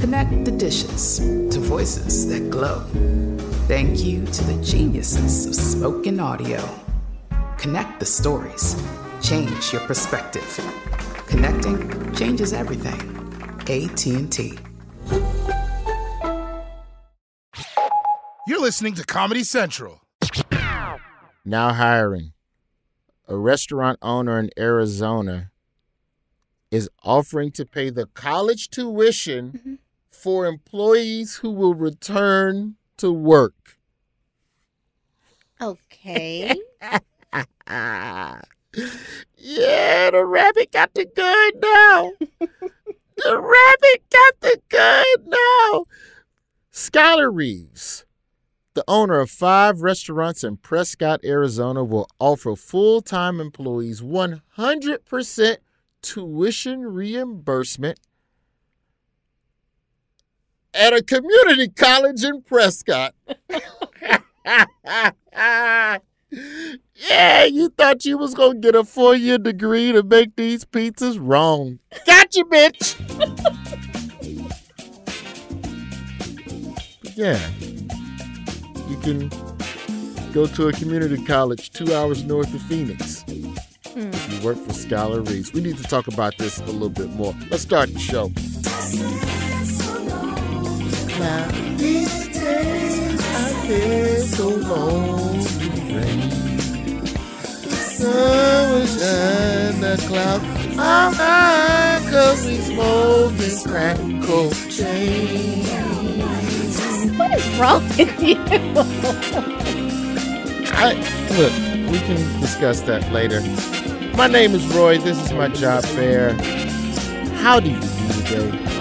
Connect the dishes to voices that glow. Thank you to the geniuses of spoken audio. Connect the stories. Change your perspective. Connecting changes everything. AT&T. You're listening to Comedy Central. Now hiring. A restaurant owner in Arizona is offering to pay the college tuition mm-hmm. For employees who will return to work. Okay. Yeah, the rabbit got the good now. the rabbit got the good now. Skylar Reeves, the owner of five restaurants in Prescott, Arizona, will offer full time employees 100% tuition reimbursement at a community college in Prescott. yeah, you thought you was gonna get a four-year degree to make these pizzas wrong. Gotcha, bitch. yeah, you can go to a community college two hours north of Phoenix. Hmm. If you work for Skylar Reeves, we need to talk about this a little bit more. Let's start the show. The cloud all night cause we smoking crack cocaine. what is wrong with you? I, look, we can discuss that later. My name is Roy. This is my job fair. How do you do today?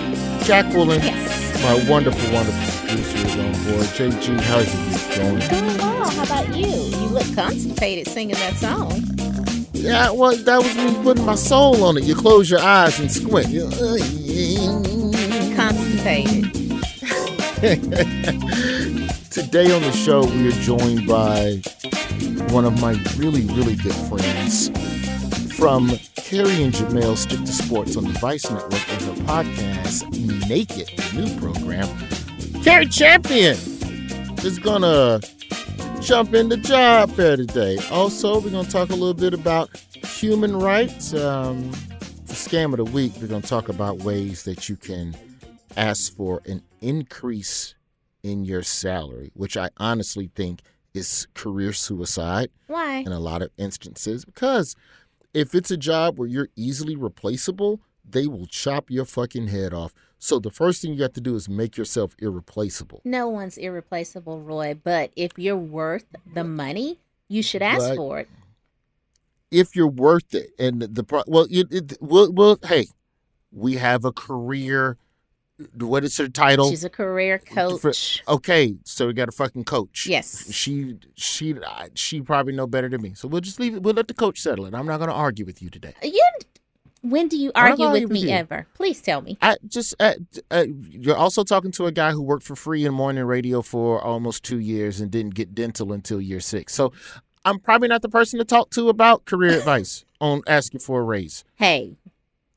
Jacqueline, yes. my wonderful, wonderful producer is on board. JG, how's your week going? Going well. How about you? You look constipated singing that song. Yeah, well, that was me putting my soul on it. You close your eyes and squint. Constipated. Today on the show, we are joined by one of my really, really good friends from Cari and Jemele Stick to Sports on the Vice Network and her podcast, Naked, the new program. Cari Champion is going to jump into job fair today. Also, we're going to talk a little bit about human rights. Um, the scam of the week, we're going to talk about ways that you can ask for an increase in your salary, which I honestly think is career suicide Why? in a lot of instances because if it's a job where you're easily replaceable, they will chop your fucking head off. So the first thing you have to do is make yourself irreplaceable. No one's irreplaceable, Roy, but if you're worth the money, you should ask Right. for it. If you're worth it, and the pro- well, it, it well, well, hey, we have a career. What is her title? She's a career coach. Okay, so we got a fucking coach. Yes. She she she probably know better than me. So we'll just leave it. We'll let the coach settle it. I'm not going to argue with you today. You, when do you argue with me here. ever? Please tell me. I just uh, uh, you're also talking to a guy who worked for free in morning radio for almost two years and didn't get dental until year six. So I'm probably not the person to talk to about career advice on asking for a raise. Hey,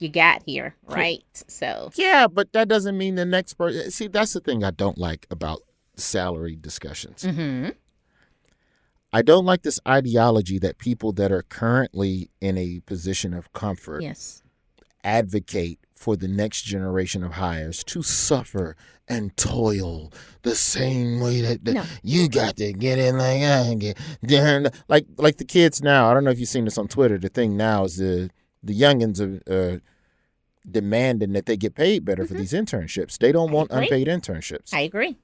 you got here, right? So, Yeah, but that doesn't mean the next person. See, that's the thing I don't like about salary discussions. hmm I don't like this ideology that people that are currently in a position of comfort yes. advocate for the next generation of hires to suffer and toil the same way that, that No. you got to get in like I get. Like like the kids now. I don't know if you've seen this on Twitter. The thing now is the the youngins are uh, demanding that they get paid better for these internships. They don't want Mm-hmm. agree. unpaid internships. I agree.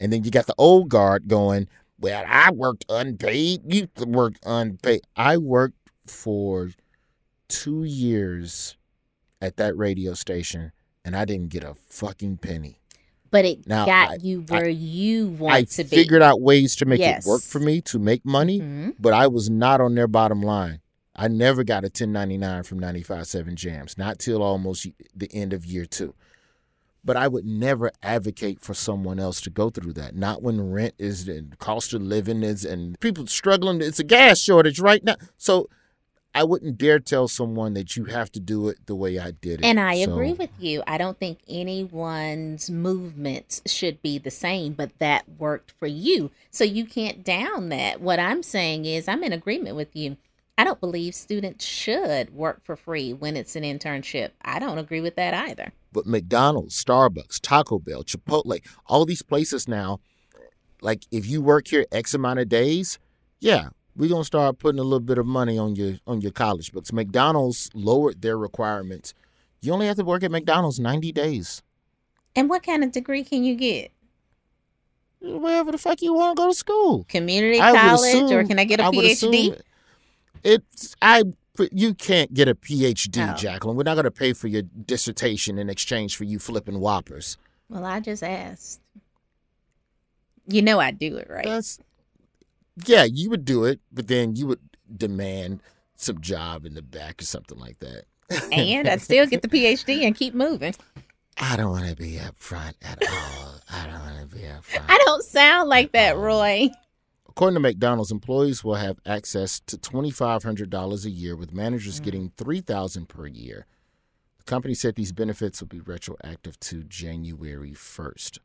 And then you got the old guard going, Well, I worked unpaid. You worked unpaid. I worked for two years at that radio station and I didn't get a fucking penny. But it Now, got I- you where you want I to be. figured out ways to make Yes. it work for me to make money, Mhm. but I was not on their bottom line. I never got a 1099 from 95.7 Jams, not till almost the end of year two. But I would never advocate for someone else to go through that. Not when rent is and cost of living is and people struggling. It's a gas shortage right now. So I wouldn't dare tell someone that you have to do it the way I did it. And I So- agree with you. I don't think anyone's movements should be the same, but that worked for you. So you can't down that. What I'm saying is, I'm in agreement with you. I don't believe students should work for free when it's an internship. I don't agree with that either. but McDonald's, Starbucks, Taco Bell, Chipotle, all these places now, like if you work here X amount of days, yeah, we're gonna start putting a little bit of money on your on your college books. McDonald's lowered their requirements. You only have to work at McDonald's 90 days. And what kind of degree can you get? Wherever the fuck you want to go to school. Community I college, or can I get a I assume PhD? It's I you can't get a PhD, Oh. Jacqueline. We're not gonna pay for your dissertation in exchange for you flipping whoppers. Well, I just asked. You know I'd do it, right? That's yeah, you would do it, but then you would demand some job in the back or something like that. and I'd still get the PhD and keep moving. I don't want to be up front at all. I don't want to be up front. I don't sound like that, Roy. According to McDonald's, employees will have access to twenty five hundred dollars a year, with managers getting $3,000 per year. The company said these benefits will be retroactive to January first.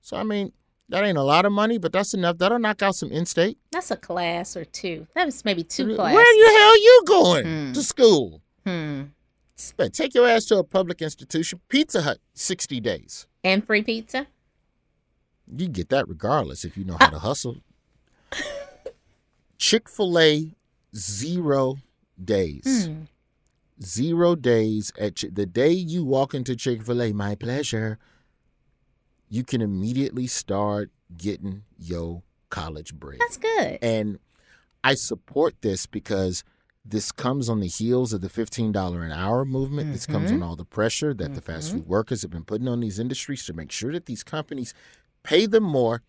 So I mean, that ain't a lot of money, but that's enough. That'll knock out some in-state. That's a class or two. That was maybe two Where classes. Where the hell you going Hmm. to school? Hmm. But take your ass to a public institution. Pizza Hut, 60 days. And free pizza? You get that regardless if you know how to hustle. Chick fil A, zero days. Hmm. Zero days. At Chi- the day you walk into Chick fil A, my pleasure, you can immediately start getting your college bread. That's good. And I support this because this comes on the heels of the $15 an hour movement. This comes Mm-hmm. on all the pressure that the fast food workers have been putting on these industries to make sure that these companies pay them more.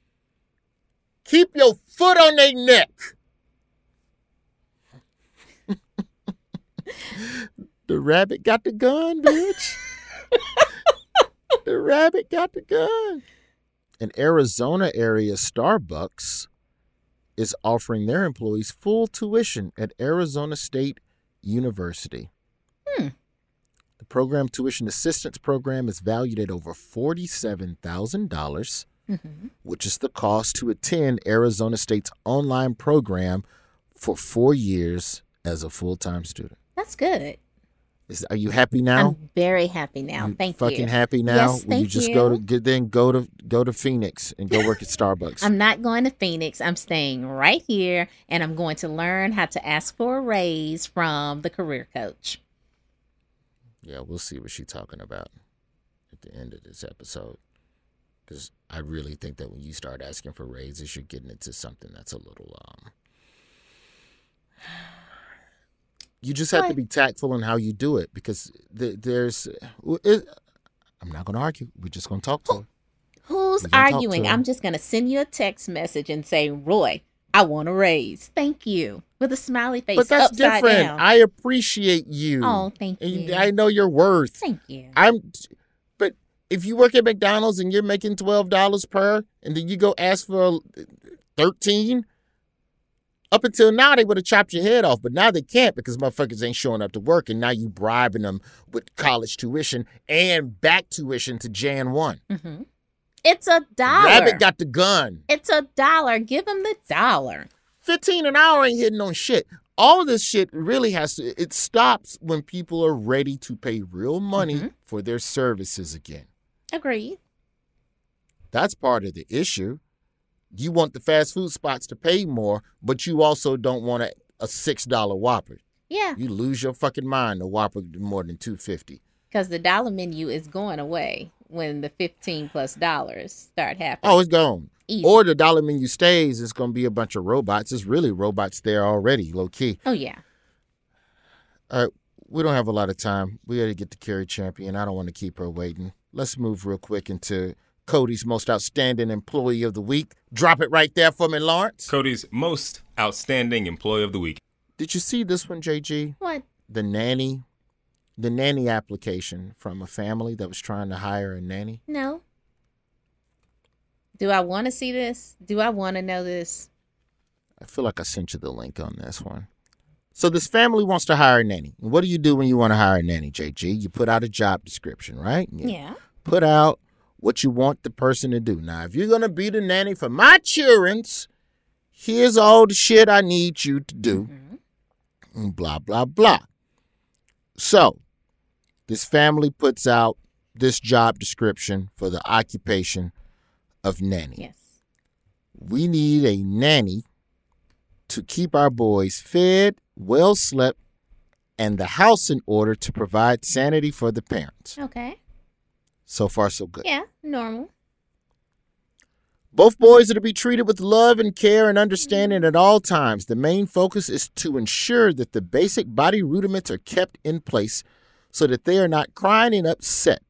Keep your foot on their neck. The rabbit got the gun, bitch. the rabbit got the gun. An Arizona area Starbucks is offering their employees full tuition at Arizona State University. Hmm. The program tuition assistance program is valued at over $47,000, dollars Mhm. which is the cost to attend Arizona State's online program for four years as a full time student. That's good. Is, are you happy now? I'm very happy now. you Thank fucking you. Fucking happy now? Yes, Will you thank just go to get then go to go to Phoenix and go work at Starbucks? I'm not going to Phoenix. I'm staying right here and I'm going to learn how to ask for a raise from the career coach. Yeah, we'll see what she's talking about at the end of this episode. Because I really think that when you start asking for raises, you're getting into something that's a little um. You just have to be tactful in how you do it because th- there's. It, I'm not going to argue. We're just going to talk to her. Who's We gonna talk arguing? her. I'm just going to send you a text message and say, Roy, I want a raise. Thank you. With a smiley face But that's different. down. I appreciate you. oh, thank And you. I know your worth. Thank you. I'm, but if you work at McDonald's and you're making twelve dollars per, and then you go ask for thirteen, up until now they would have chopped your head off, but now they can't because motherfuckers ain't showing up to work, and now you bribing them with college tuition and back tuition to Jan one. hmm It's a dollar. Rabbit got the gun. it's a dollar. Give him the dollar. Fifteen an hour ain't hitting on shit. all this shit really has to it stops when people are ready to pay real money Mhm. for their services again. Agreed. That's part of the issue. You want the fast food spots to pay more, but you also don't want a, a six dollar Whopper. Yeah, You lose your fucking mind. A Whopper more than two fifty. because the dollar menu is going away when the fifteen plus dollars start happening. Oh, it's gone. Easy. Or the dollar menu stays. It's gonna be a bunch of robots. It's really robots there already, low key. oh yeah. All right, we don't have a lot of time. We got to get to Cari Champion. I don't want to keep her waiting. Let's move real quick into Cody's most outstanding employee of the week. Drop it right there for me, Lawrence. Cody's most outstanding employee of the week. Did you see this one, JG? What? The nanny, the nanny application from a family that was trying to hire a nanny. No. Do I want to see this? Do I want to know this? I feel like I sent you the link on this one. So this family wants to hire a nanny. And what do you do when you want to hire a nanny, JG? You put out a job description, right? You Yeah. Put out what you want the person to do. Now, if you're gonna be the nanny for my children's, here's all the shit I need you to do. And blah blah blah. So this family puts out this job description for the occupation of nanny. Yes. We need a nanny to keep our boys fed, well slept, and the house in order to provide sanity for the parents. Okay. So far, so good. Yeah. Normal. Both boys are to be treated with love and care and understanding at all times. The main focus is to ensure that the basic body rudiments are kept in place so that they are not crying and upset.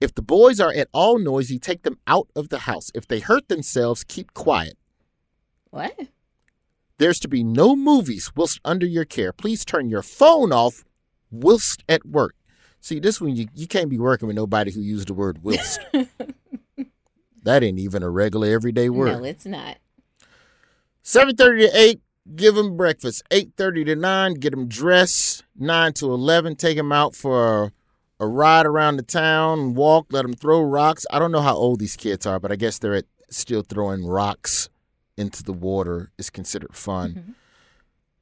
If the boys are at all noisy, take them out of the house. If they hurt themselves, keep quiet. What? There's to be no movies whilst under your care. Please turn your phone off whilst at work. See, this one you, you can't be working with nobody who used the word whilst. that ain't even a regular everyday word. No, it's not. 7.30 to 8, give them breakfast. 8.30 to 9, get them dressed. 9 to 11, take them out for a, a ride around the town, walk, let them throw rocks. I don't know how old these kids are, but I guess they're at, still throwing rocks into the water is considered fun. Mm-hmm.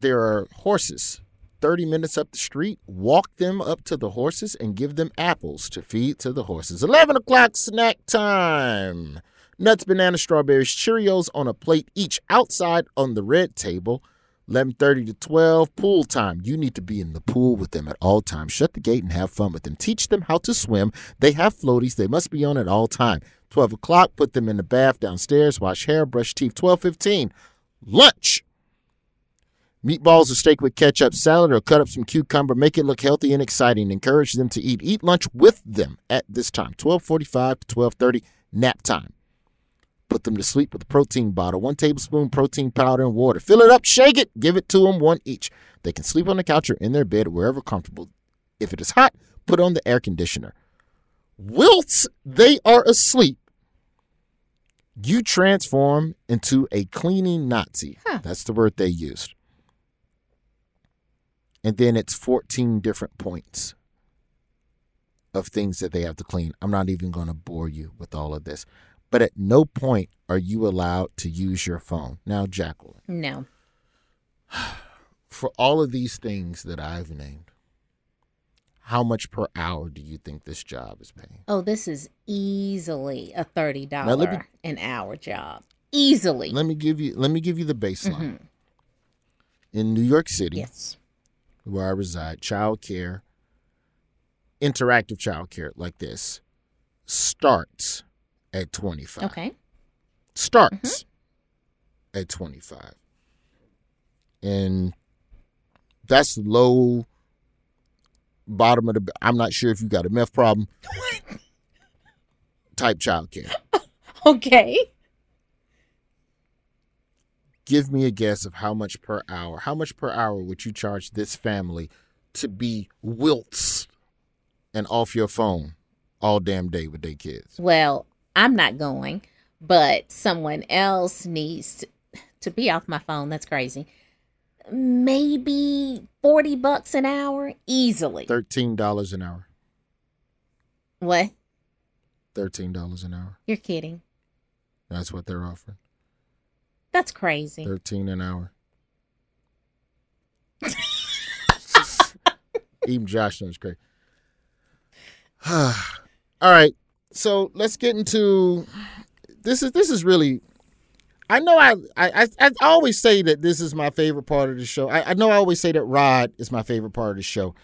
There are horses. 30 minutes up the street, walk them up to the horses and give them apples to feed to the horses. 11 o'clock snack time. Nuts, bananas, strawberries, Cheerios on a plate each outside on the red table. 11:30 to 12 pool time. You need to be in the pool with them at all times. Shut the gate and have fun with them. Teach them how to swim. They have floaties. They must be on at all time. 12 o'clock, put them in the bath downstairs, wash hair, brush teeth. 12:15 lunch. Meatballs or steak with ketchup, salad, or cut up some cucumber. Make it look healthy and exciting. Encourage them to eat. Eat lunch with them at this time. 12:45 to 12:30 nap time. Put them to sleep with a protein bottle, one tablespoon protein powder and water. Fill it up, shake it, give it to them one each. They can sleep on the couch or in their bed, wherever comfortable. If it is hot, put on the air conditioner. Whilst they are asleep, you transform into a cleaning Nazi. Huh. That's the word they used. And then it's 14 different points of things that they have to clean. I'm not even going to bore you with all of this. But at no point are you allowed to use your phone. Now, Jacqueline, No. for all of these things that I've named, how much per hour do you think this job is paying? Oh, this is easily a thirty dollar an hour job. Easily. Let me give you let me give you the baseline. Mm-hmm. In New York City, yes. Where I reside, child care, interactive child care like this starts at 25. Okay. Starts mm-hmm. at 25. And that's low bottom of the I'm not sure if you got a meth problem type child care. Okay. Give me a guess of how much per hour. How much per hour would you charge this family to be wilts and off your phone all damn day with their kids? Well, I'm not going, but someone else needs to, be off my phone. That's crazy. Maybe 40 bucks an hour easily. Thirteen dollars an hour. What? Thirteen dollars an hour. You're kidding. That's what they're offering. That's crazy. Thirteen an hour. Even Josh knows great. All right, so let's get into this. Is this is really? I know I, I I always say that this is my favorite part of the show. I, I know I always say that Rod is my favorite part of the show,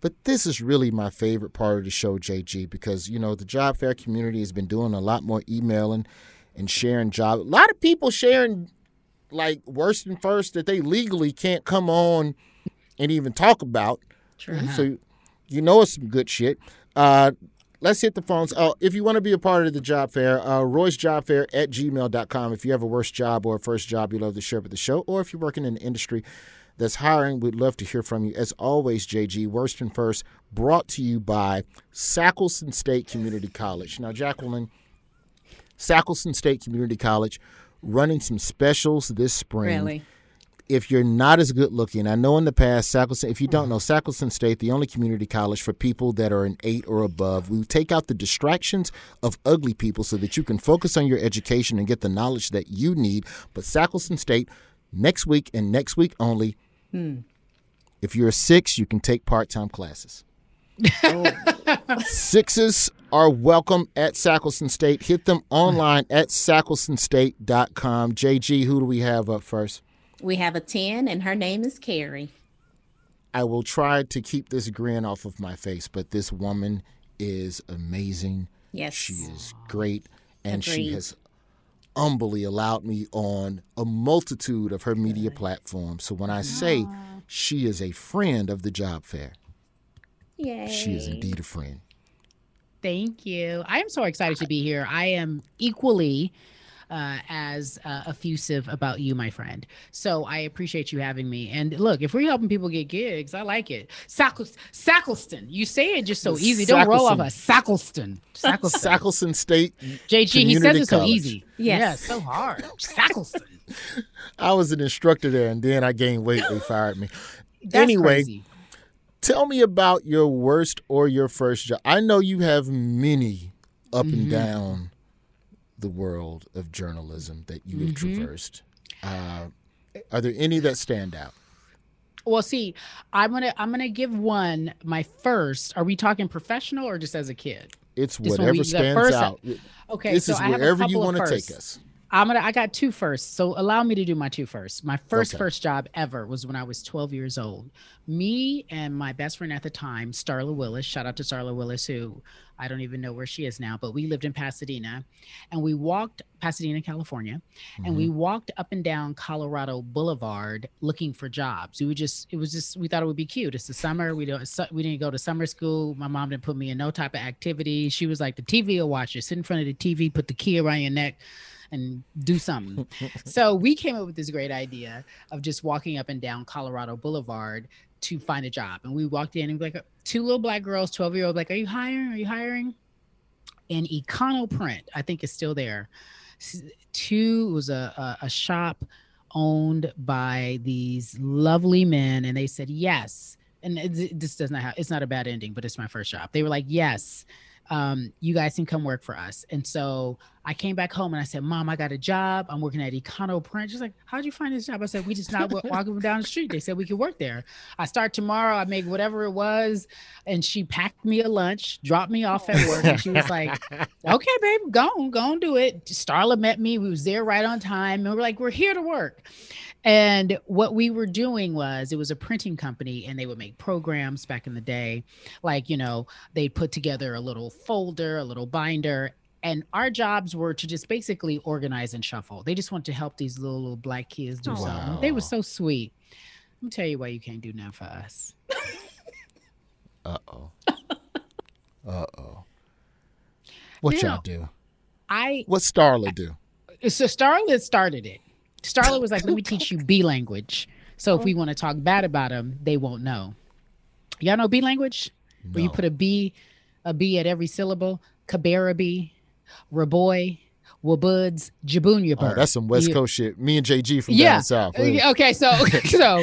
but this is really my favorite part of the show, JG, because you know the job fair community has been doing a lot more emailing and sharing job. A lot of people sharing like worst and first that they legally can't come on and even talk about. True. So you know it's some good shit. Uh, let's hit the phones. Uh, if you want to be a part of the job fair, uh, Roy's Job Fair at gmail.com. If you have a worst job or a first job you love to share with the show, or if you're working in the industry that's hiring, we'd love to hear from you. As always, JG, worst and first, brought to you by Sackleson State Community College. Now, Jacqueline, Sackleson State Community College running some specials this spring. Really? If you're not as good looking, I know in the past, Sackleson, if you don't mm. know, Sackleson State, the only community college for people that are an eight or above, we take out the distractions of ugly people so that you can focus on your education and get the knowledge that you need. But Sackleson State, next week and next week only, hmm. if you're a six, you can take part time classes. Sixes are welcome at Sackleson State. Hit them online at sacklesonstate.com. JG, who do we have up first? We have a 10, and her name is Cari. I will try to keep this grin off of my face, but this woman is amazing. Yes. She is great, and she has humbly allowed me on a multitude of her media platforms. So when I say she is a friend of the job fair, Yay. she is indeed a friend. Thank you. I am so excited to be here. I am equally uh, as uh, effusive about you, my friend. So I appreciate you having me. And look, if we're helping people get gigs, I like it. Sackles- Sackleston. You say it just so easy. Don't roll off a Sackleston. Sackleston. Sackleson State. JG, he says Community it so easy. Yes. Yeah, so hard. Sackleston. I was an instructor there, and then I gained weight. They fired me. That's anyway, crazy. Tell me about your worst or your first job. I know you have many up Mm-hmm. and down the world of journalism that you have Mm-hmm. traversed. Uh, are there any that stand out? Well, see, I'm gonna I'm gonna give one my first. Are we talking professional or just as a kid? It's Just whatever we- stands first- out. Okay, this so is I have wherever you want to take us. I'm gonna. I got two firsts, so allow me to do my two first. My first Okay. first job ever was when I was 12 years old. Me and my best friend at the time, Starla Willis. Shout out to Starla Willis, who I don't even know where she is now, but we lived in Pasadena, and we walked Pasadena, California, and we mm-hmm. walked up and down Colorado Boulevard looking for jobs. We would just. It was just. We thought it would be cute. It's the summer. We don't. We didn't go to summer school. My mom didn't put me in no type of activity. She was like, the TV will watch you. Sit in front of the TV, put the key around your neck and do something. so we came up with this great idea of just walking up and down Colorado Boulevard to find a job. And we walked in and like two little black girls, 12 year old, like, are you hiring? Are you hiring? And Econoprint, I think is still there. Two was a, a, a shop owned by these lovely men. And they said, yes. And it, this does not have, it's not a bad ending, but it's my first job. They were like, yes, um, you guys can come work for us. And so I came back home and I said, Mom, I got a job. I'm working at Econo Print. She's like, How'd you find this job? I said, We just not walking down the street. They said we could work there. I start tomorrow. I make whatever it was. And she packed me a lunch, dropped me off at work. And she was like, Okay, babe, go on, go and do it. Starla met me. We was there right on time. And we're like, We're here to work. And what we were doing was it was a printing company and they would make programs back in the day. Like, you know, they put together a little folder, a little binder. And our jobs were to just basically organize and shuffle. They just wanted to help these little, little black kids do something. They were so sweet. Let me tell you why you can't do nothing for us. Uh oh. uh oh. What Now- y'all do? I What Starla do? so Starlet started it. Starlet was like, "Let me teach you B language." So if we want to talk bad about them, they won't know. Y'all know B language, where you put a B, a B at every syllable. Kabarabi, Raboy, Wabuds, Jabunya Oh, that's some West You- Coast shit. Me and JG from Yeah. down south. Okay, Okay, so so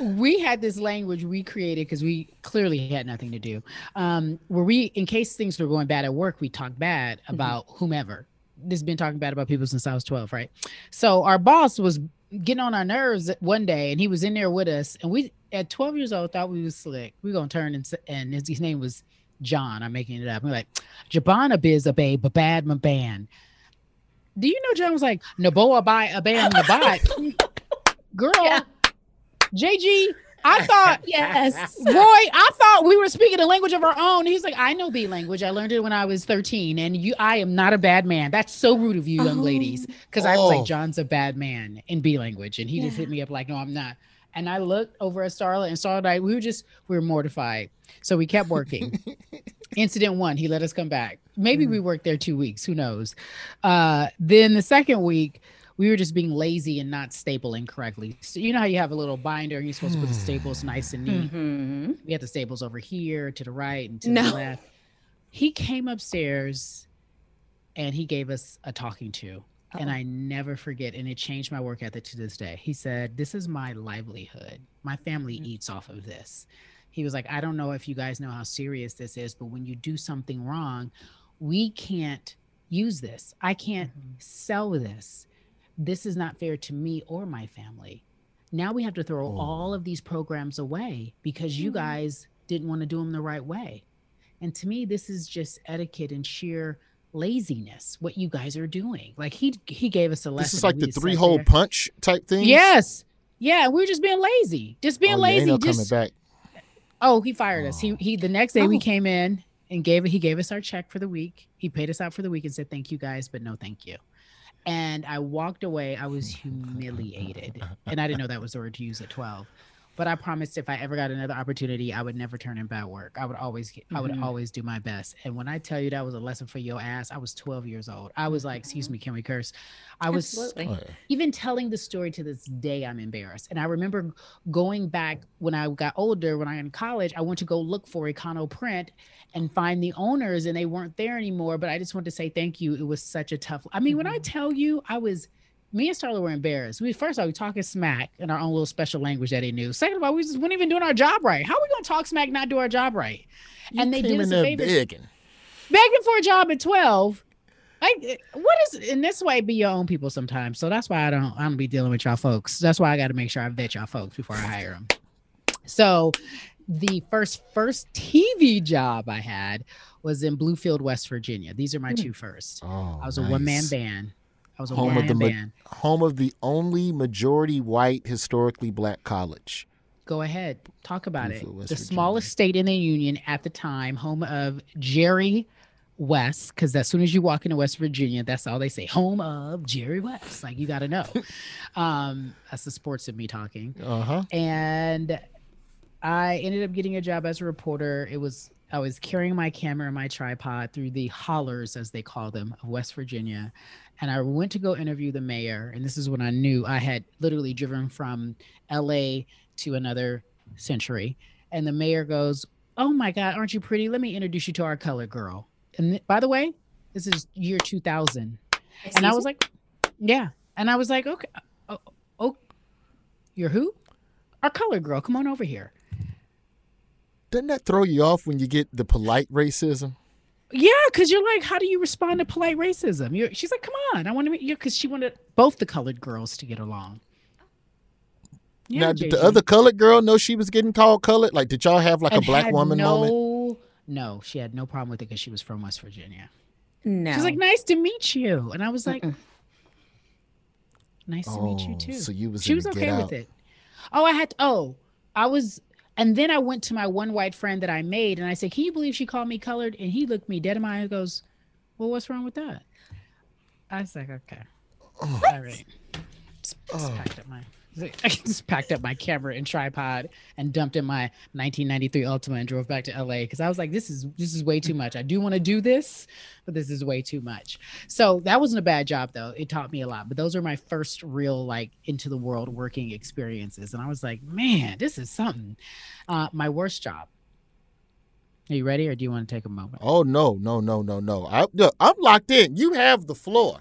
we had this language we created because we clearly had nothing to do. Um, where we, in case things were going bad at work, we talked bad about whomever. This has been talking bad about people since I was 12, right? So our boss was getting on our nerves one day, and he was in there with us, and we at 12 years old thought we was slick. We gonna turn and and his, his name was John. I'm making it up. I'm like, Jabana biz a babe, a bad my band. Do you know John was like, Naboa buy a band Nabat? Girl, yeah. JG, I thought, yes, Roy, I thought we were speaking the language of our own. He's like, I know B language. I learned it when I was 13, and you, I am not a bad man. That's so rude of you, young oh. ladies, because I was like, oh. John's a bad man in B language, and he yeah. just hit me up like, no, I'm not. And I looked over at Starla and Starla, we were just, we were mortified. So we kept working. Incident one, he let us come back. Maybe mm. we worked there two weeks, who knows? Uh, then the second week, we were just being lazy and not stapling correctly. So you know how you have a little binder and you're supposed to put the staples nice and neat. Mm-hmm. We had the staples over here to the right and to no. the left. He came upstairs and he gave us a talking to. Uh-oh. And I never forget, and it changed my work ethic to this day. He said, This is my livelihood. My family mm-hmm. eats off of this. He was like, I don't know if you guys know how serious this is, but when you do something wrong, we can't use this. I can't mm-hmm. sell this. This is not fair to me or my family. Now we have to throw oh. all of these programs away because you mm-hmm. guys didn't want to do them the right way. And to me, this is just etiquette and sheer laziness what you guys are doing. Like he he gave us a lesson this is like the three hole there. punch type thing? Yes. Yeah we are just being lazy just being oh, lazy no just coming back. Oh he fired oh. us. He he the next day oh. we came in and gave it he gave us our check for the week. He paid us out for the week and said thank you guys but no thank you. And i walked away. I was humiliated. And i didn't know that was the word to use at 12 but I promised if I ever got another opportunity, I would never turn in bad work. I would always, mm-hmm. I would mm-hmm. always do my best. And when I tell you that was a lesson for your ass, I was 12 years old. I was like, excuse me, can we curse? I was Absolutely. even telling the story to this day. I'm embarrassed. And I remember going back when I got older, when I was in college, I went to go look for Econo Print and find the owners, and they weren't there anymore. But I just want to say thank you. It was such a tough. I mean, mm-hmm. when I mm-hmm. tell you, I was me and Starla were embarrassed. We first of all we talking smack in our own little special language that he knew. Second of all, we just weren't even doing our job right. How are we gonna talk smack, not do our job right? You and they did us a favor. Begging. begging for a job at 12. Like what is in this way be your own people sometimes. So that's why I don't I don't be dealing with y'all folks. That's why I gotta make sure I vet y'all folks before I hire them. So the first first TV job I had was in Bluefield, West Virginia. These are my hmm. two first. Oh, I was a one man band. I was a home of the band. home of the only majority white historically black college. Go ahead, talk about it. West the Virginia. smallest state in the union at the time, home of Jerry West, because as soon as you walk into West Virginia, that's all they say. Home of Jerry West. Like you got to know. um, that's the sports of me talking. Uh huh. And I ended up getting a job as a reporter. It was I was carrying my camera and my tripod through the hollers, as they call them, of West Virginia, and I went to go interview the mayor. And this is when I knew I had literally driven from LA to another century. And the mayor goes, Oh my God, aren't you pretty? Let me introduce you to our color girl. And th- by the way, this is year 2000. Excuse and I was like, Yeah. And I was like, Okay, uh, oh, oh, you're who? Our color girl. Come on over here. Doesn't that throw you off when you get the polite racism? Yeah, because you're like, how do you respond to polite racism? You're, she's like, come on, I want to meet you because she wanted both the colored girls to get along. Yeah, now, did the other colored girl know she was getting called colored? Like, did y'all have like and a black woman no, moment? No, she had no problem with it because she was from West Virginia. No, she's like, nice to meet you, and I was like, Mm-mm. nice oh, to meet you oh, too. So you was she was okay with it. Oh, I had to, oh, I was and then I went to my one white friend that I made and I said, Can you believe she called me colored? And he looked me dead in my eye and goes, Well, what's wrong with that? I was like, Okay. Oh. All right. Just, just oh. packed up my I just packed up my camera and tripod and dumped in my 1993 Altima and drove back to LA because I was like, this is this is way too much. I do want to do this, but this is way too much. So that wasn't a bad job though. It taught me a lot. But those are my first real like into the world working experiences, and I was like, man, this is something. Uh, my worst job. Are you ready, or do you want to take a moment? Oh no, no, no, no, no! I, I'm locked in. You have the floor.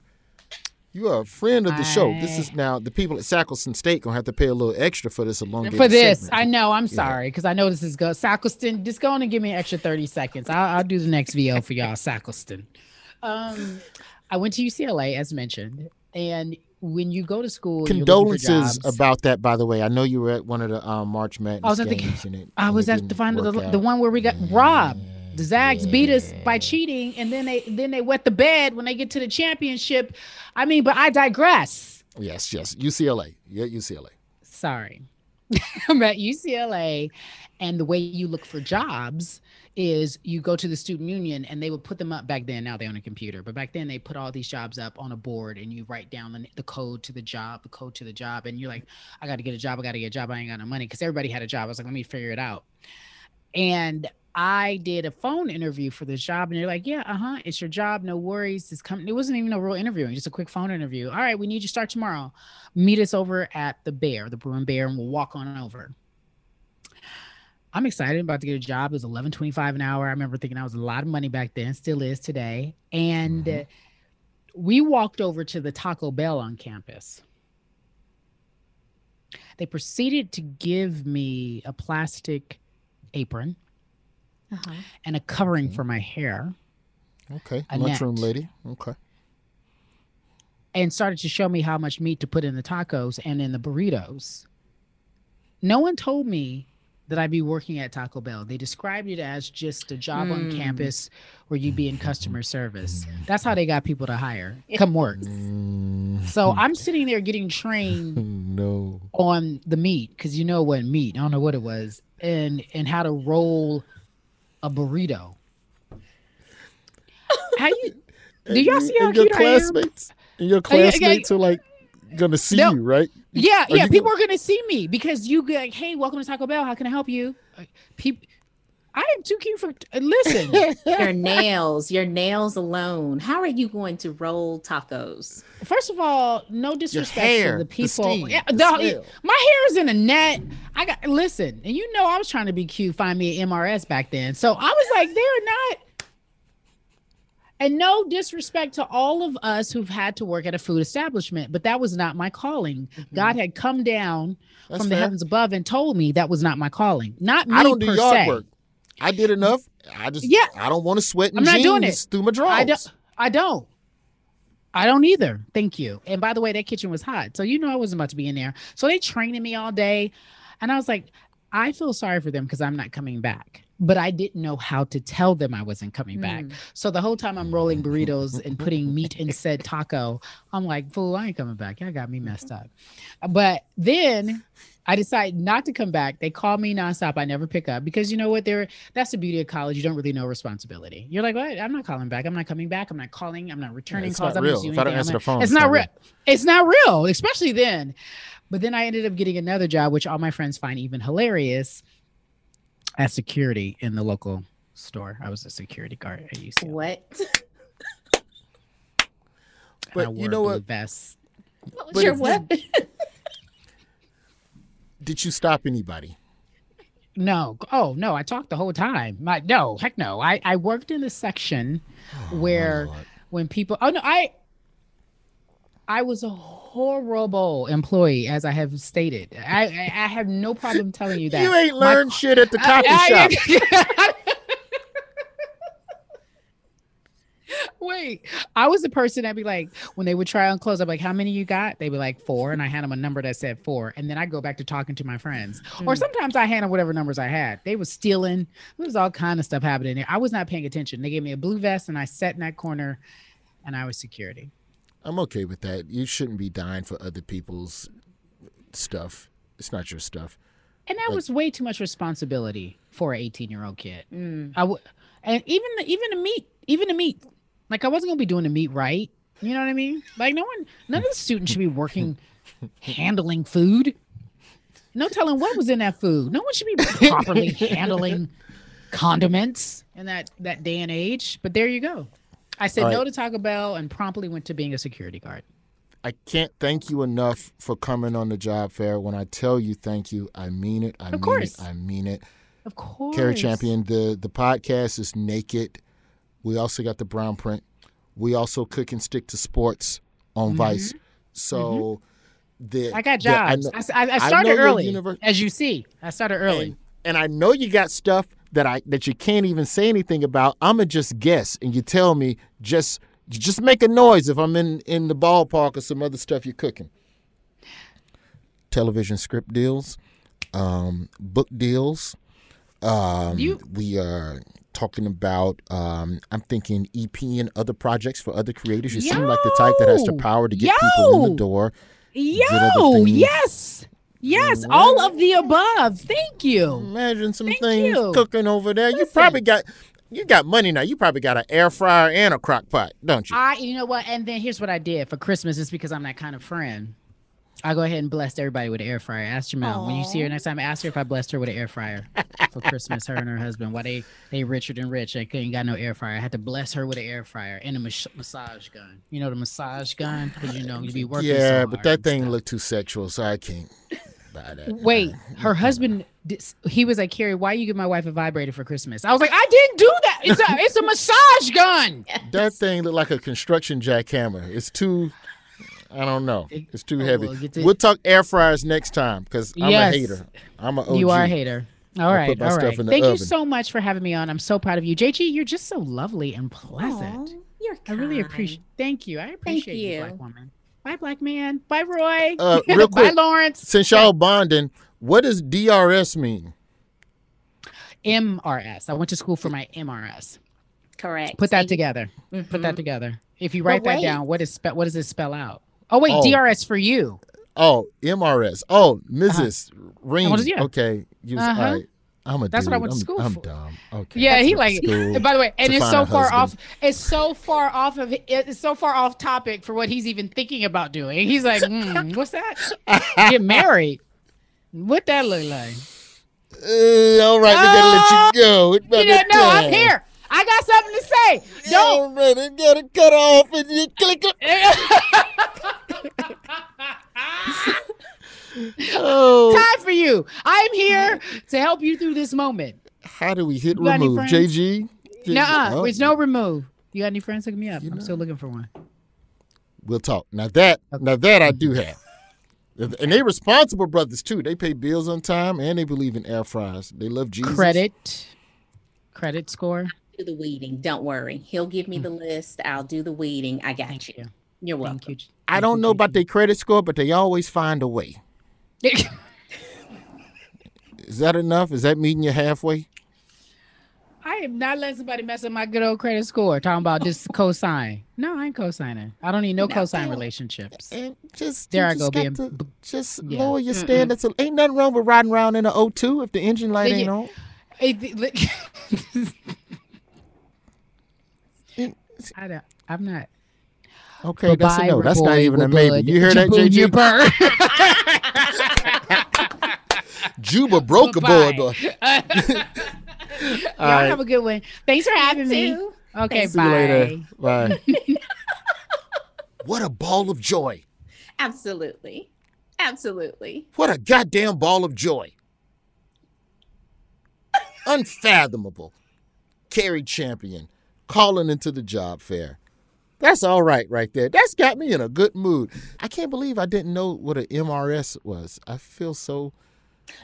You are a friend of the I... show. This is now the people at Sackleton State gonna have to pay a little extra for this along for this. Segment. I know. I'm sorry because I know this is good. Sackleton, just go on and give me an extra thirty seconds. I'll, I'll do the next VO for y'all, Sackleton. Um, I went to UCLA as mentioned, and when you go to school, and you're for Condolences about that, by the way. I know you were at one of the um, March Madness I was at the- games. and it, I was at the final, the, the one where we got robbed. The Zags beat us by cheating, and then they then they wet the bed when they get to the championship. I mean, but I digress. Yes, yes. UCLA. Yeah, UCLA. Sorry, I'm at UCLA, and the way you look for jobs is you go to the student union, and they would put them up back then. Now they on a computer, but back then they put all these jobs up on a board, and you write down the, the code to the job, the code to the job, and you're like, I got to get a job, I got to get a job, I ain't got no money because everybody had a job. I was like, let me figure it out, and I did a phone interview for this job, and they're like, "Yeah, uh huh, it's your job, no worries." This company, it wasn't even a real interviewing, just a quick phone interview. All right, we need you to start tomorrow. Meet us over at the Bear, the Bruin Bear, and we'll walk on over. I'm excited about to get a job. It was 11.25 an hour. I remember thinking that was a lot of money back then, still is today. And uh, we walked over to the Taco Bell on campus. They proceeded to give me a plastic apron Uh-huh. and a covering for my hair Okay. A Lunchroom net. lady. Okay. and started to show me how much meat to put in the tacos and in the burritos. No one told me that I'd be working at Taco Bell. They described it as just a job on campus where you'd be in customer service. That's how they got people to hire. Come work. Mm, So I'm sitting there getting trained no. on the meat because you know what meat. I don't know what it was, and and how to roll a burrito. How you? Do y'all see how and your cute I am? classmates? And your yeah, yeah, classmates are like gonna see No. you, right? Yeah, Are yeah. you People go- are gonna see me because you go like, "Hey, welcome to Taco Bell. How can I help you?" People, I am too cute for. Listen, your nails, your nails alone. How are you going to roll tacos? first of all, no disrespect hair, to the the people. steam, yeah, the the- my hair is in a net. I got listen, and you know I was trying to be cute, find me an MRS back then. So I was like, they're not. And no disrespect to all of us who've had to work at a food establishment, but that was not my calling. God had come down Mm-hmm. That's from the heavens above and told me that was not my calling. Not me I don't do per yard se. work. I did enough. I just Yeah. I don't want to sweat in I'm not jeans doing it. through my drawers. I don't. I don't. I don't either. Thank you. And by the way, that kitchen was hot, so you know I wasn't about to be in there. So they training me all day, and I was like, I feel sorry for them because I'm not coming back. But I didn't know how to tell them I wasn't coming back. Mm. So the whole time I'm rolling burritos and putting meat in said taco, I'm like, fool, I ain't coming back. Y'all got me messed up. But then I decide not to come back. They call me nonstop. I never pick up because you know what? They're that's the beauty of college. You don't really know responsibility. You're like, what? I'm not calling back. I'm not coming back. I'm not calling. I'm not returning it's calls. not I'm real. just doing If I don't anything. answer the phone, it's it's not not real. real. It's not real, especially then. But then I ended up getting another job, which all my friends find even hilarious, as security in the local store. I was a security guard at UCLA. What? But I you know blue what? Vest. What was But your if you- weapon? Did you stop anybody? No. Oh no, I talked the whole time. My, no, heck no. I I worked in the section oh, where when people. Oh no, I. I was a horrible employee, as I have stated. I I, I have no problem telling you that. You ain't My- learned shit at the I- coffee I- shop. Wait, I was the person that'd be like, when they would try on clothes, I'm like, how many you got? They'd be like, four. And I had them a number that said four. And then I'd go back to talking to my friends. Or mm. sometimes I hand them whatever numbers I had. They were stealing. There was all kind of stuff happening there. I was not paying attention. They gave me a blue vest and I sat in that corner and I was security. I'm okay with that. You shouldn't be dying for other people's stuff. It's not your stuff. And that was way too much responsibility for an 18 year old kid. Mm. I would, and even the, even the meat, even the meat, like I wasn't gonna be doing the meat right. You know what I mean? Like no one, none of the students should be working handling food. No telling what was in that food. No one should be properly handling condiments in that that day and age. But there you go. I said All no to Taco Bell and promptly went to being a security guard. I can't thank you enough for coming on the job fair. When I tell you thank you, I mean it. I mean course. it. I mean it. Of course. Cari Champion, the the podcast is naked. We also got the brown print. We also cook and stick to sports on Vice. So the Mm-hmm. I got the- I jobs. know- I, I- I I started know early, univer- as you see. I started early. and, and I know you got stuff that I that you can't even say anything about. I'ma just guess, and you tell me just Just make a noise if I'm in in the ballpark or some other stuff you're cooking. Television script deals, um, book deals. Um, You- we are talking about. Um, I'm thinking EP and other projects for other creators. You seem like the type that has the power to get people in the door. Yo, yes. Yes, all of the above. Thank you. Imagine some Thank things you. cooking over there. You probably got you got money now. You probably got an air fryer and a crock pot, don't you? I, you know what? And then here's what I did for Christmas. It's because I'm that kind of friend. I go ahead and bless everybody with an air fryer. Ask Jemele when you see her next time. Ask her if I blessed her with an air fryer for Christmas. Her and her husband. Why they they Richard and Rich? They couldn't got no air fryer. I had to bless her with an air fryer and a mas- massage gun. You know the massage gun because you know you be working. yeah, so but that thing stuff. looked too sexual, so I can't buy that. Wait, her husband. He was like, Cari, why you give my wife a vibrator for Christmas? I was like, I didn't do that. It's a it's a massage gun. That thing looked like a construction jackhammer. It's too. I don't know. It's too Oh, heavy. well, get to- We'll talk air fryers next time because I'm Yes. a hater. I'm a OG. You are a hater. All I right, put my all stuff right. in the Thank you so much for having me on. I'm so proud of you, JG. You're just so lovely and pleasant. Aw, you're kind. I really kind. appreciate. Thank you. I appreciate you. you. black woman. Bye, black man. Bye, Roy. Uh, real Bye. Lawrence. Since y'all bonding, what does DRS mean? MRS. I went to school for my MRS. Correct. Put that together. Put Mhm. that together. If you write that wait. down, what is spe- what does it spell out? Oh wait, Oh. DRS for you. Oh, MRS. Oh, missus Ring. What is- yeah. Okay. You was, Uh-huh. all right. I'm a That's what I went to I'm- school I'm dumb. Okay. Yeah, he like. school by the way, and it's so far off. It's so far off of. It's so far off topic for what he's even thinking about doing. He's like, hmm, what's that? Get married. What that look like? Uh, all right, we gotta let you go. It's You know, no, I'm here. I got something to say. Don't. Already got it cut off and you click it. Oh, Time for you. I'm here to help you through this moment. how do we hit You remove? JG? JG? Nuh-uh. Oh, There's no remove. You got any friends? Look me up. I'm still looking for one. We'll talk. Now that, now that I do have. And they're responsible brothers too. They pay bills on time and they believe in air fryers. They love Jesus. Credit. Credit score. Do the weeding. Don't worry. He'll give me the list. I'll do the weeding. I got Hmm. Thank you. you. You're welcome. Thank you. I don't know about their credit score, but they always find a way. Is that enough? Is that meeting you halfway? I am not letting somebody mess up my good old credit score. Talking about this cosign. No, I ain't cosigning. I don't need no, cosign relationships. And just There you I just go being- to just Yeah. lower your standards. a- Ain't nothing wrong with riding around in an O2 if the engine light ain't on. Hey, th- li- I don't, I'm not. Okay, that's a no. That's not even a we're maybe. good. You hear that, Jaboo, JG? Juba broke a boy, boy. Y'all All right. have a good one. Thanks for having me. Too. Okay, See you bye. later. Bye. what a ball of joy. Absolutely. Absolutely. What a goddamn ball of joy. Unfathomable. Cari Champion calling into the job fair. That's all right, right there. That's got me in a good mood. I can't believe I didn't know what an MRS was. I feel so,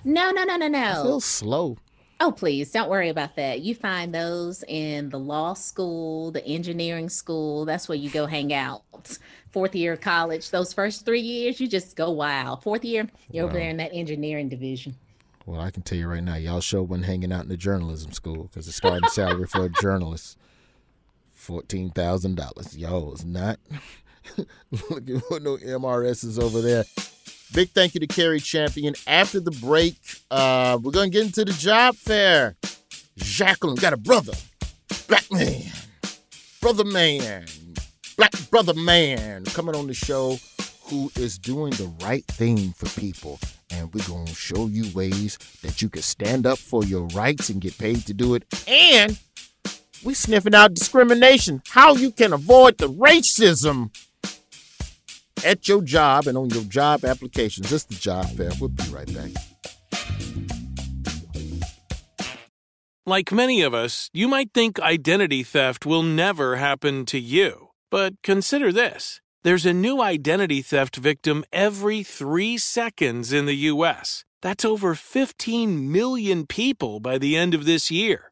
No, no, no, no, I feel no. slow. Oh, please don't worry about that. You find those in the law school, the engineering school. That's where you go hang out. Fourth year of college, those first three years, you just go wild. Fourth year, you're over there in that engineering division. Well, I can tell you right now, y'all show wasn't hanging out in the journalism school because the starting salary for a journalist, fourteen thousand dollars. Y'all was not looking for no MRSs over there. Big thank you to Cari Champion. After the break, uh, we're gonna get into the job fair. Jacqueline got a brother, black man, brother man, black brother man coming on the show who is doing the right thing for people. And we're to show you ways that you can stand up for your rights and get paid to do it. And we sniffing out discrimination, how you can avoid the racism at your job and on your job applications. Is the job fair. We'll be right back. Like many of us, you might think identity theft will never happen to you. But consider this there's a new identity theft victim every three seconds in the U.S. That's over 15 million people by the end of this year.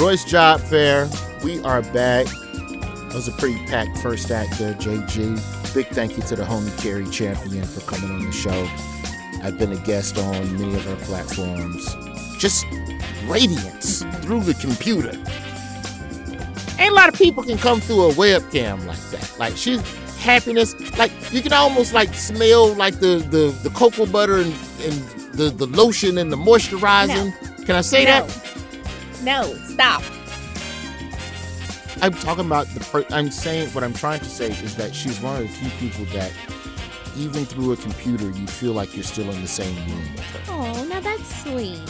Roy's Job Fair, we are back. That was a pretty packed first act there, JG. Big thank you to the homie Cari Champion for coming on the show. I've been a guest on many of her platforms. Just radiance through the computer. Ain't a lot of people can come through a webcam like that. Like she's happiness. Like you can almost like smell like the the, the cocoa butter and, and the, the lotion and the moisturizing. No. Can I say No. that? No, stop. I'm talking about the. Per- I'm saying what I'm trying to say is that she's one of the few people that, even through a computer, you feel like you're still in the same room with her. Oh, now that's sweet.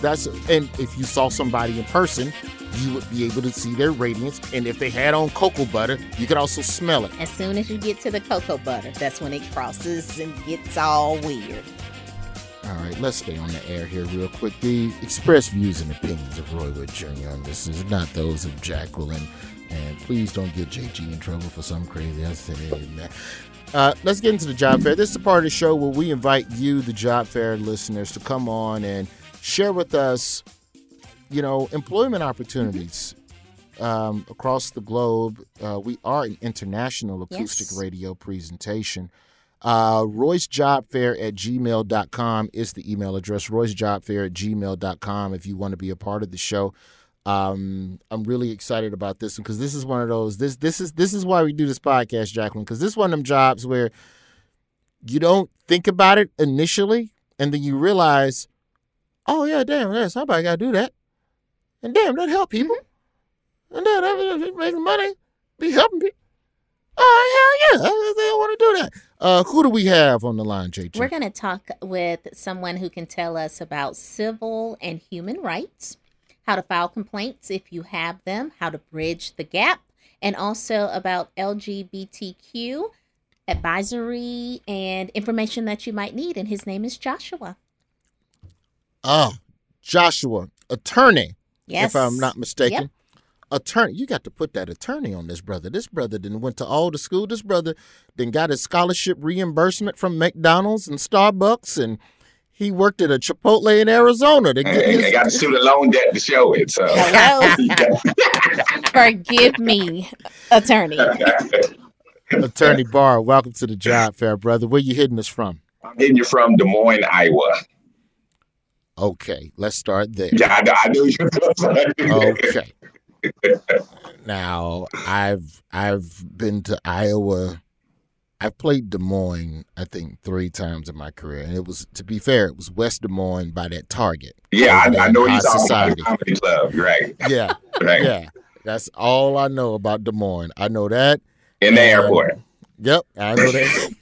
That's and if you saw somebody in person, you would be able to see their radiance. And if they had on cocoa butter, you could also smell it. As soon as you get to the cocoa butter, that's when it crosses and gets all weird. All right, let's stay on the air here real quick. The expressed views and opinions of Roy Wood Jr. on this is not those of Jacqueline. And please don't get JG in trouble for some crazy said. Uh, let's get into the job fair. This is the part of the show where we invite you, the job fair listeners, to come on and share with us, you know, employment opportunities um, across the globe. Uh, we are an international acoustic Yes. radio presentation. Uh, Roy's Job Fair at gmail.com is the email address. Roy's Job Fair at gmail.com if you want to be a part of the show. Um, I'm really excited about this one because this is one of those. This this is this is why we do this podcast, Jacqueline. Because this is one of them jobs where you don't think about it initially, and then you realize, oh yeah, damn, yeah, somebody got to do that, and damn, that help people, and then that making money, be helping people. Oh hell yeah, I, I want to do that. Uh, who do we have on the line, JT? We're going to talk with someone who can tell us about civil and human rights, how to file complaints if you have them, how to bridge the gap, and also about LGBTQ advisory and information that you might need. And his name is Joshua. Oh, Joshua, attorney. Yes. If I'm not mistaken. Yep. Attorney, you got to put that attorney on this brother. This brother then went to all the school. This brother then got his scholarship reimbursement from McDonald's and Starbucks, and he worked at a Chipotle in Arizona to get Hey, his. I got the student loan debt to show it. So Hello. Forgive me, attorney. Attorney Barr, welcome to the job fair, brother. Where you hitting us from? I'm hitting you from Des Moines, Iowa. Okay, let's start there. Yeah, I, know- I knew you were going to Okay. Now I've I've been to Iowa. I've played Des Moines, I think, three times in my career, and it was to be fair, it was West Des Moines by that Target. Yeah, I, I know talking Society. about comedy club, right? Yeah, Right. yeah. That's all I know about Des Moines. I know that In the and- airport. Yep, I know that.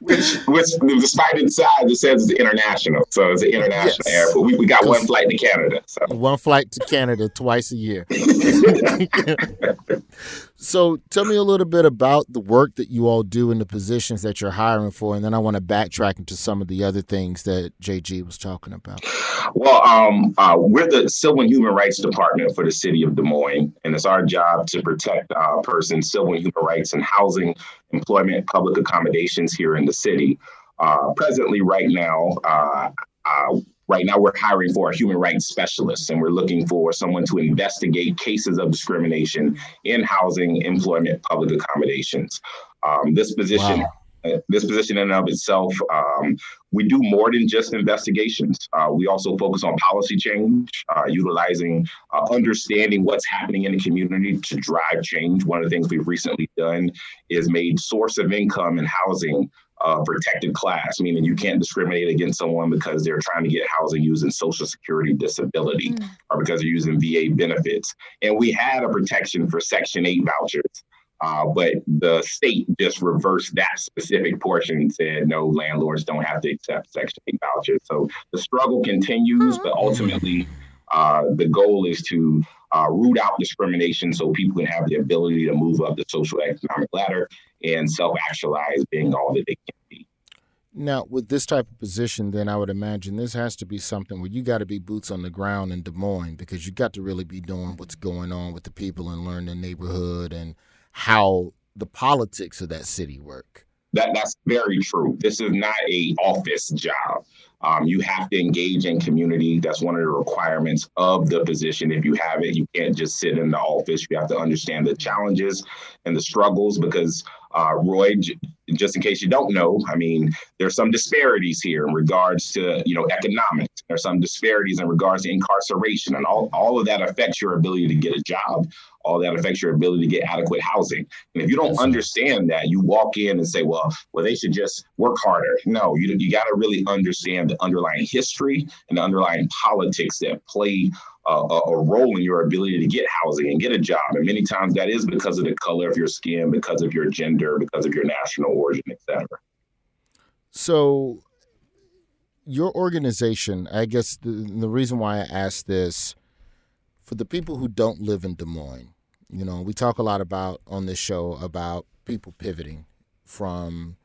Which, which, despite its size, it says it's international. So it's an international Yes. airport. We, we got one flight to Canada. So One flight to Canada twice a year. so tell me a little bit about the work that you all do and the positions that you're hiring for, and then I want to backtrack into some of the other things that JG was talking about. Well, um, uh, we're the Civil and Human Rights Department for the city of Des Moines, and it's our job to protect uh, persons' civil and human rights and housing, employment, public accommodations here in the city. Uh, presently, right now, uh, uh, right now we're hiring for a human rights specialist, and we're looking for someone to investigate cases of discrimination in housing, employment, public accommodations. Um, this position. Wow. uh, This position in and of itself, um, we do more than just investigations. Uh, we also focus on policy change, uh, utilizing, uh, understanding what's happening in the community to drive change. One of the things we've recently done is made source of income and housing uh, protected class, meaning you can't discriminate against someone because they're trying to get housing using Social Security disability or because they're using VA benefits. And we had a protection for Section 8 vouchers. Uh, but the state just reversed that specific portion and said no landlords don't have to accept section 8 vouchers so the struggle continues but ultimately uh, the goal is to uh, root out discrimination so people can have the ability to move up the social economic ladder and self-actualize being all that they can be Now, with this type of position, then I would imagine this has to be something where you got to be boots on the ground in Des Moines because you got to really be doing what's going on with the people and learn the neighborhood and how the politics of that city work. That that's very true. This is not a office job. Um, you have to engage in community. That's one of the requirements of the position. If you have it, you can't just sit in the office. You have to understand the challenges and the struggles because uh, Roy, j- just in case you don't know, I mean, there's some disparities here in regards to you know economics. There's some disparities in regards to incarceration, and all all of that affects your ability to get a job. All that affects your ability to get adequate housing. And if you don't understand that, you walk in and say, "Well, well, they should just work harder." No, you you got to really understand the underlying history and the underlying politics that play uh, a role in your ability to get housing and get a job. And many times that is because of the color of your skin, because of your gender, because of your national origin, etc. So, your organization, I guess the, the reason why I asked this, for the people who don't live in Des Moines, you know, we talk a lot about on this show about people pivoting from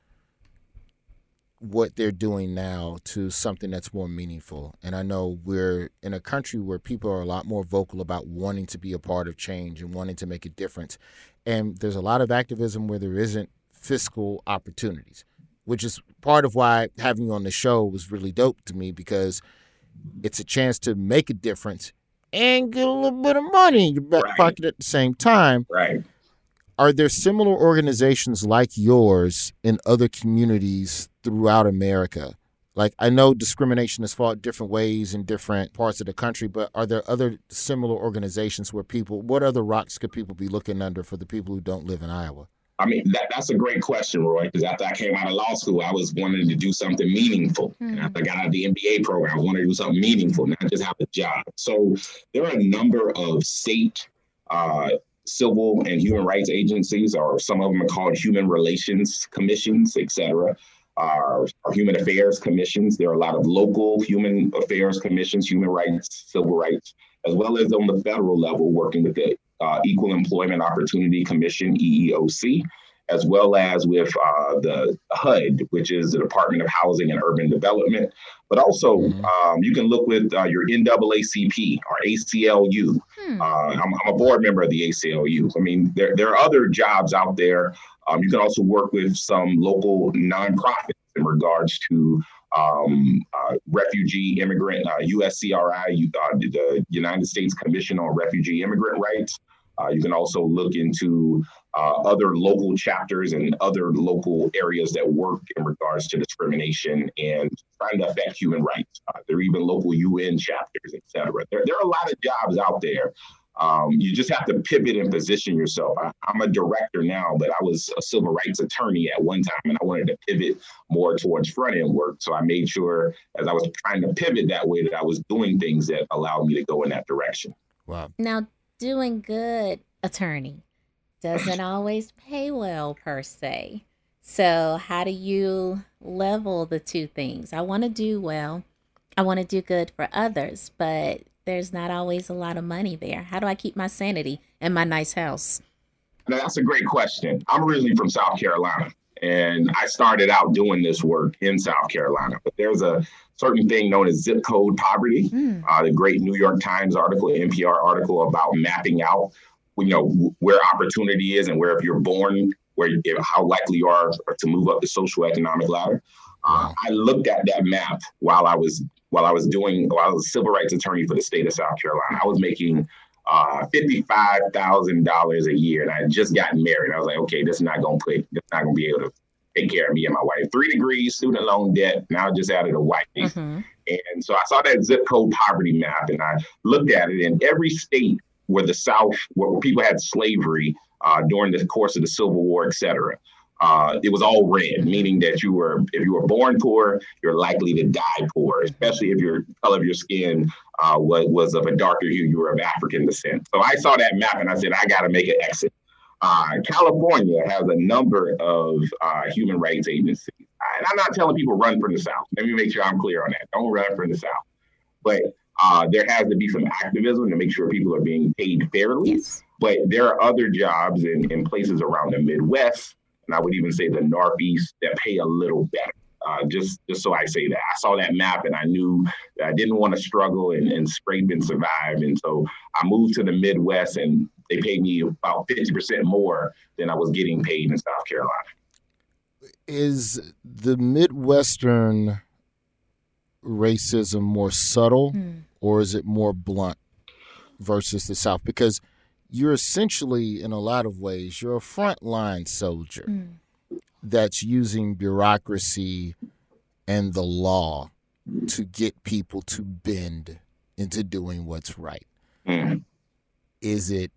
what they're doing now to something that's more meaningful. And I know we're in a country where people are a lot more vocal about wanting to be a part of change and wanting to make a difference. And there's a lot of activism where there isn't fiscal opportunities, which is part of why having you on the show was really dope to me because it's a chance to make a difference and get a little bit of money in your back right. pocket at the same time. Right are there similar organizations like yours in other communities throughout America? Like I know discrimination is fought different ways in different parts of the country, but are there other similar organizations where people what other rocks could people be looking under for the people who don't live in Iowa? I mean, that, that's a great question, Roy, because after I came out of law school, I was wanting to do something meaningful. Mm. And after I got out of the MBA program, I wanted to do something meaningful, not just have a job. So there are a number of state uh, civil and human rights agencies, or some of them are called human relations commissions, et cetera, are, are human affairs commissions. There are a lot of local human affairs commissions, human rights, civil rights, as well as on the federal level, working with the uh, Equal Employment Opportunity Commission, EEOC, as well as with uh, the HUD, which is the Department of Housing and Urban Development. But also, mm-hmm. um, you can look with uh, your NAACP or ACLU. Hmm. Uh, I'm, I'm, a board member of the ACLU. I mean, there, there are other jobs out there. Um, you can also work with some local nonprofits in regards to um, uh, refugee immigrant, uh, USCRI, uh, the United States Commission on Refugee Immigrant Rights. Uh, you can also look into uh, other local chapters and other local areas that work in regards to discrimination and trying to affect human rights. Uh, there are even local UN chapters, et cetera. There, there are a lot of jobs out there. Um, you just have to pivot and position yourself. I, am a director now, but I was a civil rights attorney at one time, and I wanted to pivot more towards front end work. So I made sure, as I was trying to pivot that way, that I was doing things that allowed me to go in that direction. Wow. Now, doing good attorney doesn't always pay well per se. So, how do you level the two things? I want to do well, I want to do good for others, but there's not always a lot of money there. How do I keep my sanity and my nice house? Now, that's a great question. I'm originally from South Carolina, and I started out doing this work in South Carolina. But there's a certain thing known as zip code poverty. Mm. Uh, the great New York Times article, NPR article about mapping out you know where opportunity is and where if you're born where you, how likely you are to move up the social economic ladder uh, i looked at that map while i was while i was doing while i was a civil rights attorney for the state of south carolina i was making uh, $55,000 a year and I had just gotten married. I was like, okay, this is not going to put, this not going to be able to take care of me and my wife. Three degrees, student loan debt. Now just added a wife. Mm-hmm. And so I saw that zip code poverty map and I looked at it and every state where the South, where people had slavery uh, during the course of the Civil War, et cetera. Uh, it was all red, meaning that you were, if you were born poor, you're likely to die poor, especially if your color of your skin uh, was, was of a darker hue, you were of African descent. So I saw that map and I said, I got to make an exit. Uh, California has a number of uh, human rights agencies. And I'm not telling people run from the South. Let me make sure I'm clear on that. Don't run from the South. But uh, there has to be some activism to make sure people are being paid fairly. Yes. But there are other jobs in, in places around the Midwest, and I would even say the Northeast, that pay a little better. Uh, just just so I say that I saw that map and I knew I didn't want to struggle and, and scrape and survive, and so I moved to the Midwest, and they paid me about fifty percent more than I was getting paid in South Carolina. Is the Midwestern racism more subtle mm. or is it more blunt versus the South? Because you're essentially, in a lot of ways, you're a frontline soldier mm. that's using bureaucracy and the law to get people to bend into doing what's right. Mm. Is it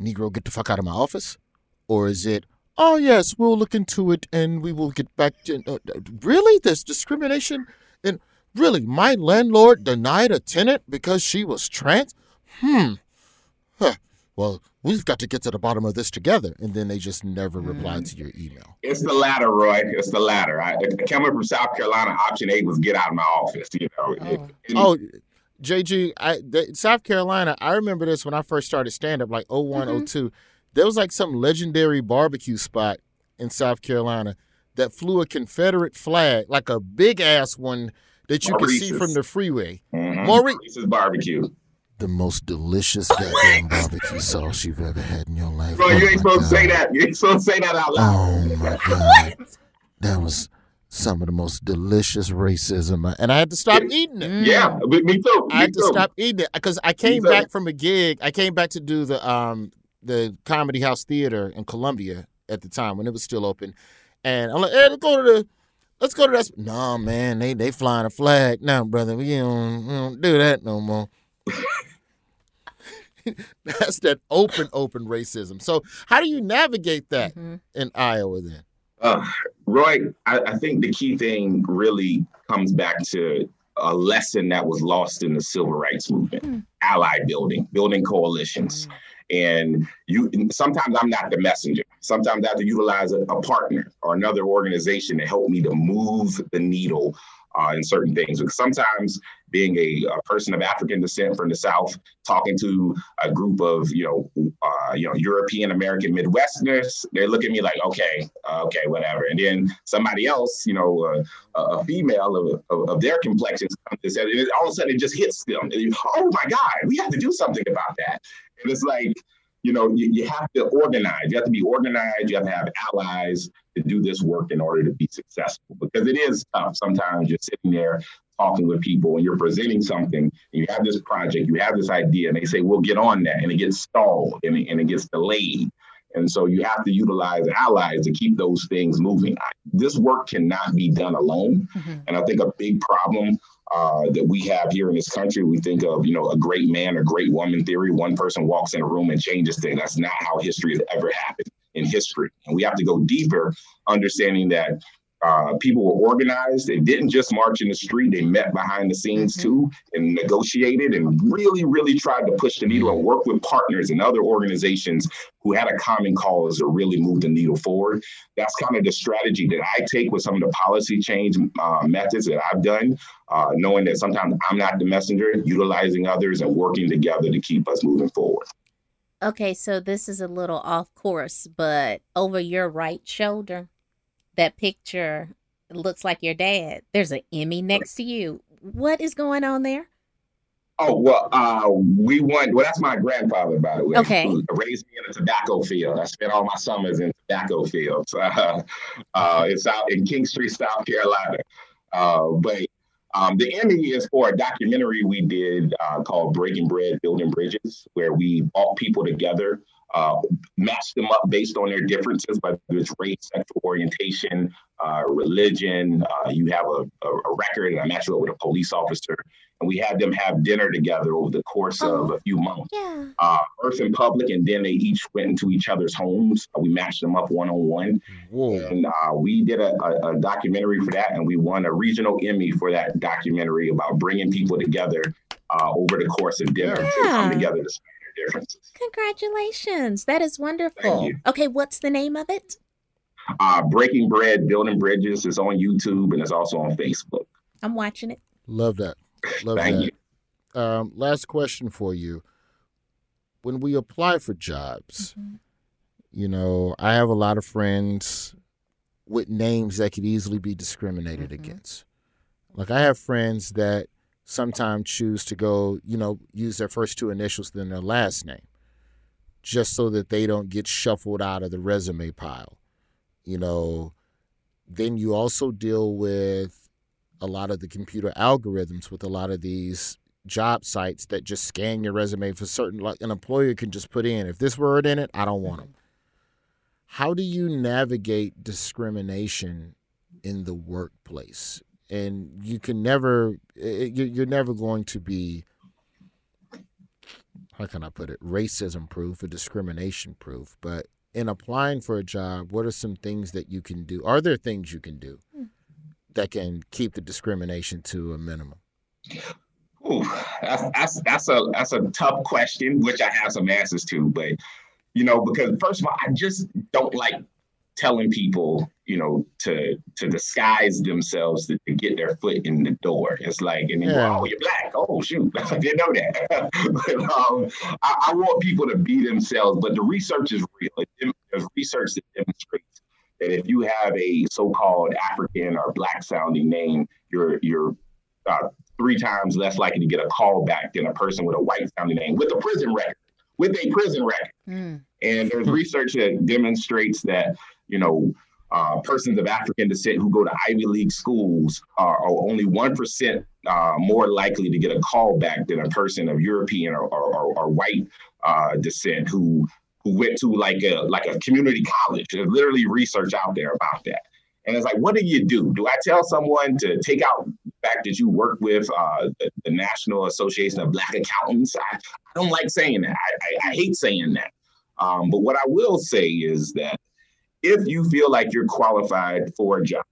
Negro, get the fuck out of my office? Or is it, oh, yes, we'll look into it and we will get back to. Uh, really? There's discrimination? And really, my landlord denied a tenant because she was trans? Hmm. Huh. Well, we've got to get to the bottom of this together. And then they just never replied to your email. It's the latter, Roy. It's the latter. I, coming from South Carolina, option A was get out of my office. You know. Oh, oh JG, I, the, South Carolina, I remember this when I first started stand up, like 01, mm-hmm. 02. There was like some legendary barbecue spot in South Carolina that flew a Confederate flag, like a big ass one that you Maurice's. could see from the freeway. Mm-hmm. Maurice's barbecue. The most delicious goddamn barbecue sauce you've ever had in your life. Bro, oh you ain't supposed God. to say that. You ain't supposed to say that out loud. Oh my God. that was some of the most delicious racism, and I had to stop eating it. Yeah, me too. Me I had to stop eating it because I came back from a gig. I came back to do the um the Comedy House Theater in Columbia at the time when it was still open, and I'm like, hey, let's go to the. Let's go to that. No, man, they they flying a flag now, brother. We don't, we don't do that no more. That's that open, open racism. So, how do you navigate that mm-hmm. in Iowa then? Uh, Roy, I, I, think the key thing really comes back to a lesson that was lost in the civil rights movement mm. ally building, building coalitions. Mm. And you sometimes I'm not the messenger. Sometimes I have to utilize a, a partner or another organization to help me to move the needle uh, in certain things. Because sometimes being a, a, person of African descent from the South, talking to a group of you know uh, you know European American Midwesterners, they look at me like, okay, okay, whatever. And then somebody else, you know, uh, a female of, of, of, their complexion, and all of a sudden it just hits them. And, oh my God, we have to do something about that. And it's like you know, you, you have to organize. You have to be organized. You have to have allies to do this work in order to be successful because it is tough. Sometimes you're sitting there talking with people and you're presenting something and you have this project, you have this idea, and they say, we'll get on that. And it gets stalled and it, and it gets delayed. And so you have to utilize allies to keep those things moving. This work cannot be done alone. Mm-hmm. And I think a big problem uh, that we have here in this country. We think of, you know, a great man or great woman theory. One person walks in a room and changes things. That's not how history has ever happened in history. And we have to go deeper, understanding that uh, people were organized. They didn't just march in the street. They met behind the scenes mm-hmm. too and negotiated and really, really tried to push the needle and work with partners and other organizations who had a common cause to really move the needle forward. That's kind of the strategy that I take with some of the policy change uh, methods that I've done, uh, knowing that sometimes I'm not the messenger, utilizing others and working together to keep us moving forward. Okay, so this is a little off course, but over your right shoulder, that picture looks like your dad. There's an Emmy next to you. What is going on there? Oh well, uh, we won. Well, that's my grandfather, by the way. Okay. Raised me in a tobacco field. I spent all my summers in tobacco fields. Uh, uh, it's out in Kingstree, South Carolina. Uh, but um, the Emmy is for a documentary we did uh, called Breaking Bread, Building Bridges, where we brought people together uh, match them up based on their differences, whether it's race, sexual orientation, uh, religion. Uh, you have a, a, a, record, and I match you up with a police officer, and we had them have dinner together over the course oh, of a few months. Yeah. Uh, first in public, and then they each went into each other's homes. we matched them up one on one, and uh, we did a, a, a documentary for that, and we won a regional Emmy for that documentary about bringing people together uh, over the course of dinner yeah. to come together to differences. Congratulations. That is wonderful. Okay, what's the name of it? Uh, Breaking Bread, Building Bridges is on YouTube and it's also on Facebook. I'm watching it. Love that. Love Thank that. you. Um, last question for you. When we apply for jobs, mm-hmm. you know, I have a lot of friends with names that could easily be discriminated mm-hmm. against. Like I have friends that sometimes choose to go, you know, use their first two initials than their last name, just so that they don't get shuffled out of the resume pile. You know, then you also deal with a lot of the computer algorithms with a lot of these job sites that just scan your resume for certain like an employer can just put in if this word in it i don't want them mm-hmm. how do you navigate discrimination in the workplace and you can never you're never going to be how can I put it racism proof or discrimination proof but in applying for a job what are some things that you can do are there things you can do hmm. that can keep the discrimination to a minimum? Ooh, that's that's that's a that's a tough question, which I have some answers to. But you know, because first of all, I just don't like telling people, you know, to to disguise themselves to, to get their foot in the door. It's like, and then, yeah. oh, you're black. Oh, shoot, I didn't know that. but, um, I, I, want people to be themselves, but the research is real. There's research that demonstrates that if you have a so-called African or black sounding name, you're you're uh, three times less likely to get a call back than a person with a white sounding name with a prison record. With a prison record. Mm. And there's research that demonstrates that, you know, uh, persons of African descent who go to Ivy League schools are, are only 1% uh, more likely to get a call back than a person of European or, or, or white uh, descent who who went to like a like a community college. There's literally research out there about that. And it's like, what do you do? Do I tell someone to take out the fact that you work with uh, the, the, National Association of Black Accountants? I, I don't like saying that. I, I, I hate saying that. Um, but what I will say is that if you feel like you're qualified for a job,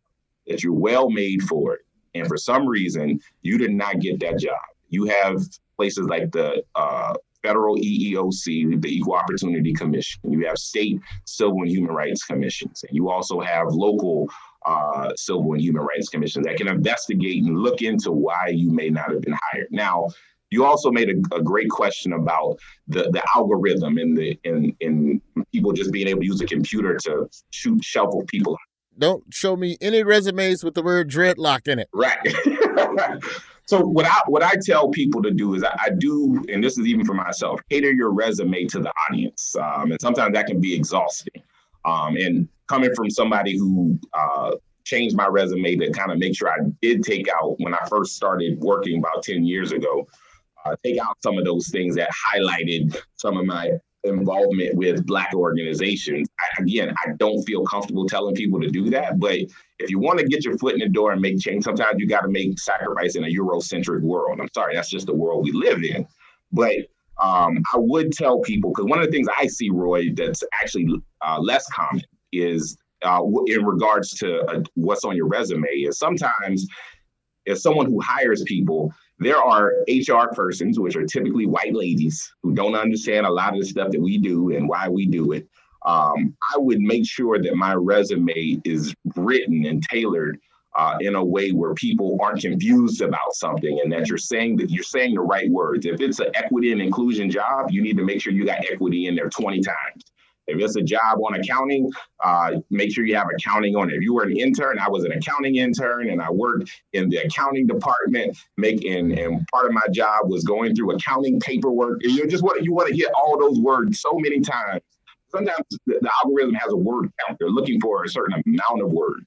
that you're well made for it, and for some reason you did not get that job, you have places like the uh, federal EEOC, the Equal Opportunity Commission. You have state civil and human rights commissions. And you also have local uh, civil and human rights commissions that can investigate and look into why you may not have been hired. Now, you also made a, a, great question about the, the algorithm and the in in people just being able to use a computer to shoot shuffle people. Don't show me any resumes with the word dreadlock in it. Right. So what I what I tell people to do is I, I, do, and this is even for myself, cater your resume to the audience, um, and sometimes that can be exhausting. Um, and coming from somebody who uh, changed my resume to kind of make sure I did take out when I first started working about ten years ago, uh, take out some of those things that highlighted some of my involvement with black organizations. I, again, I don't feel comfortable telling people to do that, but if you want to get your foot in the door and make change, sometimes you got to make sacrifice in a Eurocentric world. I'm sorry, that's just the world we live in. But um, I would tell people because one of the things I see, Roy, that's actually uh, less common is uh, in regards to uh, what's on your resume is sometimes if someone who hires people there are HR persons, which are typically white ladies who don't understand a lot of the stuff that we do and why we do it. Um, I would make sure that my resume is written and tailored uh, in a way where people aren't confused about something and that you're saying that you're saying the right words. If it's an equity and inclusion job, you need to make sure you got equity in there 20 times. If it's a job on accounting, uh, make sure you have accounting on it. If you were an intern, I was an accounting intern and I worked in the accounting department, making and part of my job was going through accounting paperwork. You just want you want to get all those words so many times. Sometimes the, the algorithm has a word count. They're looking for a certain amount of words.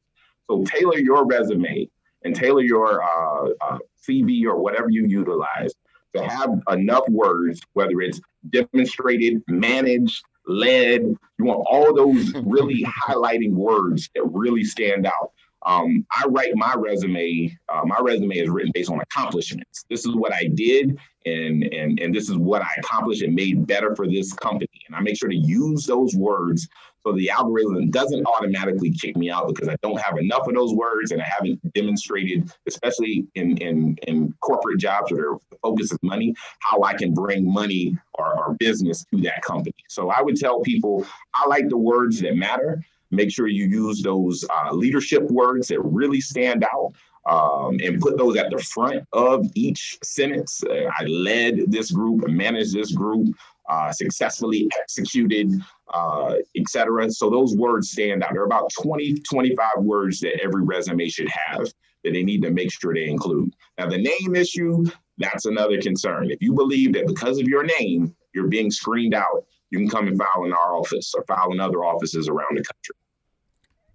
So tailor your resume and tailor your uh, uh, CV or whatever you utilize to have enough words, whether it's demonstrated, managed, led. You want all those really highlighting words that really stand out. Um, I write my resume. Uh, my resume is written based on accomplishments. This is what I did, and and and this is what I accomplished and made better for this company. And I make sure to use those words so the algorithm doesn't automatically kick me out because I don't have enough of those words and I haven't demonstrated, especially in in, in corporate jobs where the focus is money, how I can bring money or, or business to that company. So I would tell people I like the words that matter. Make sure you use those uh, leadership words that really stand out. Um, and put those at the front of each sentence. Uh, I led this group, managed this group, uh, successfully executed, uh, etc. So those words stand out. There are about 20, 25 words that every resume should have that they need to make sure they include. Now, the name issue, that's another concern. If you believe that because of your name, you're being screened out, you can come and file in our office or file in other offices around the country.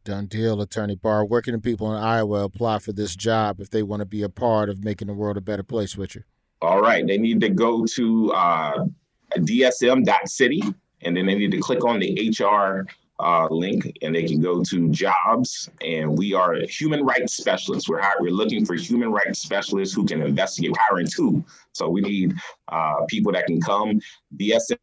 Done deal, Attorney Barr. Where can the people in Iowa apply for this job if they want to be a part of making the world a better place with you? All right. They need to go to uh, dsm.city, and then they need to click on the HR uh, link, and they can go to jobs. And we are human rights specialists. We're hiring, we're looking for human rights specialists who can investigate. We're hiring two, so we need uh, people that can come. DSM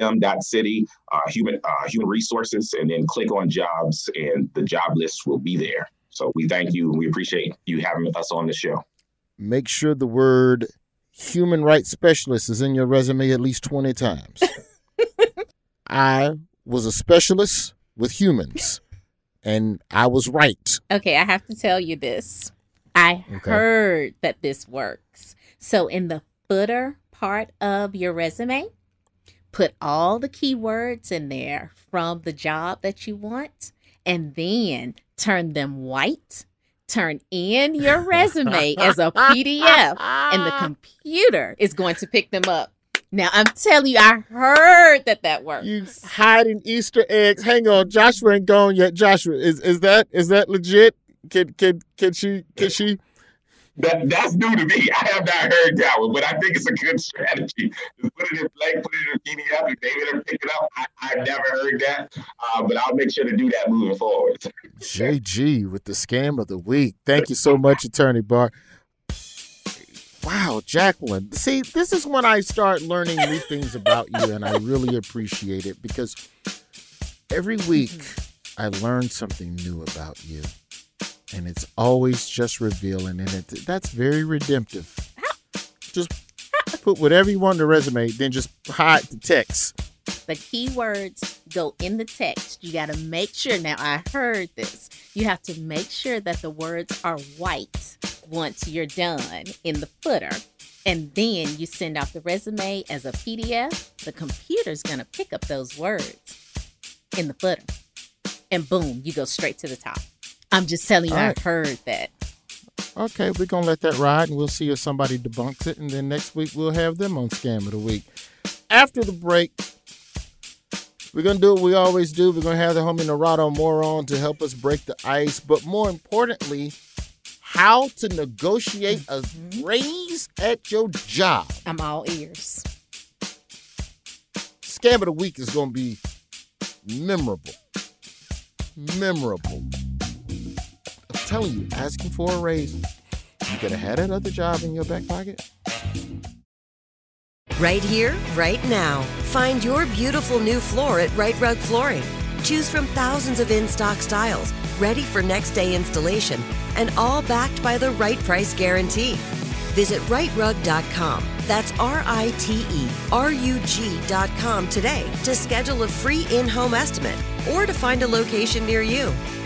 uh, human uh, human resources, and then click on jobs, and the job list will be there. So we thank you and we appreciate you having us on the show. Make sure the word human rights specialist is in your resume at least 20 times. I was a specialist with humans and I was right. Okay, I have to tell you this. I Okay. heard that this works. So in the footer part of your resume, put all the keywords in there from the job that you want and then turn them white. Turn in your resume as a PDF and the computer is going to pick them up. Now I'm telling you, I heard that that works. You hiding Easter eggs. Hang on, Joshua ain't gone yet. Joshua, is is that is that legit? Can can can she can she? That that's new to me. I have not heard that one, but I think it's a good strategy. Put it in play, put it in PDF, and David will pick it up. I, I've never heard that, uh, but I'll make sure to do that moving forward. JG with the scam of the week. Thank you so much, Attorney Bar. Wow, Jacqueline. See, this is when I start learning new things about you, and I really appreciate it because every week I learn something new about you, and it's always just revealing, and it, that's very redemptive. Just put whatever you want on the resume, then just hide the text. the keywords go in the text. You got to make sure. Now, I heard this. You have to make sure that the words are white once you're done in the footer. And then you send out the resume as a PDF. The computer's going to pick up those words in the footer. And boom, you go straight to the top. I'm just telling you, All I right. heard that. Okay, we're gonna let that ride, and we'll see if somebody debunks it, and then next week we'll have them on Scam of the Week. After the break, we're gonna do what we always do. We're gonna have the homie Narado Moore on to help us break the ice, but more importantly, how to negotiate a mm-hmm. raise at your job. I'm all ears. Scam of the Week is gonna be memorable. Memorable. Telling you, asking for a raise, you better have that other job in your back pocket. Right here, right now. Find your beautiful new floor at Rite Rug Flooring. Choose from thousands of in stock styles, ready for next day installation, and all backed by the right price guarantee. Visit riterug.com. That's R I T E R U G.com today to schedule a free in home estimate or to find a location near you.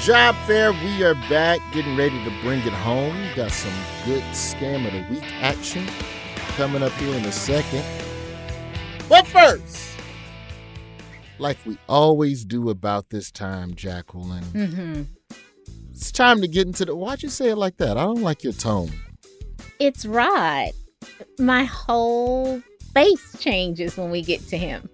Job fair, we are back getting ready to bring it home. Got some good scam of the week action coming up here in a second. But first, like we always do about this time, Jacqueline, Mm-hmm. it's time to get into the. Why'd you say it like that? I don't like your tone. It's Rod. My whole face changes when we get to him.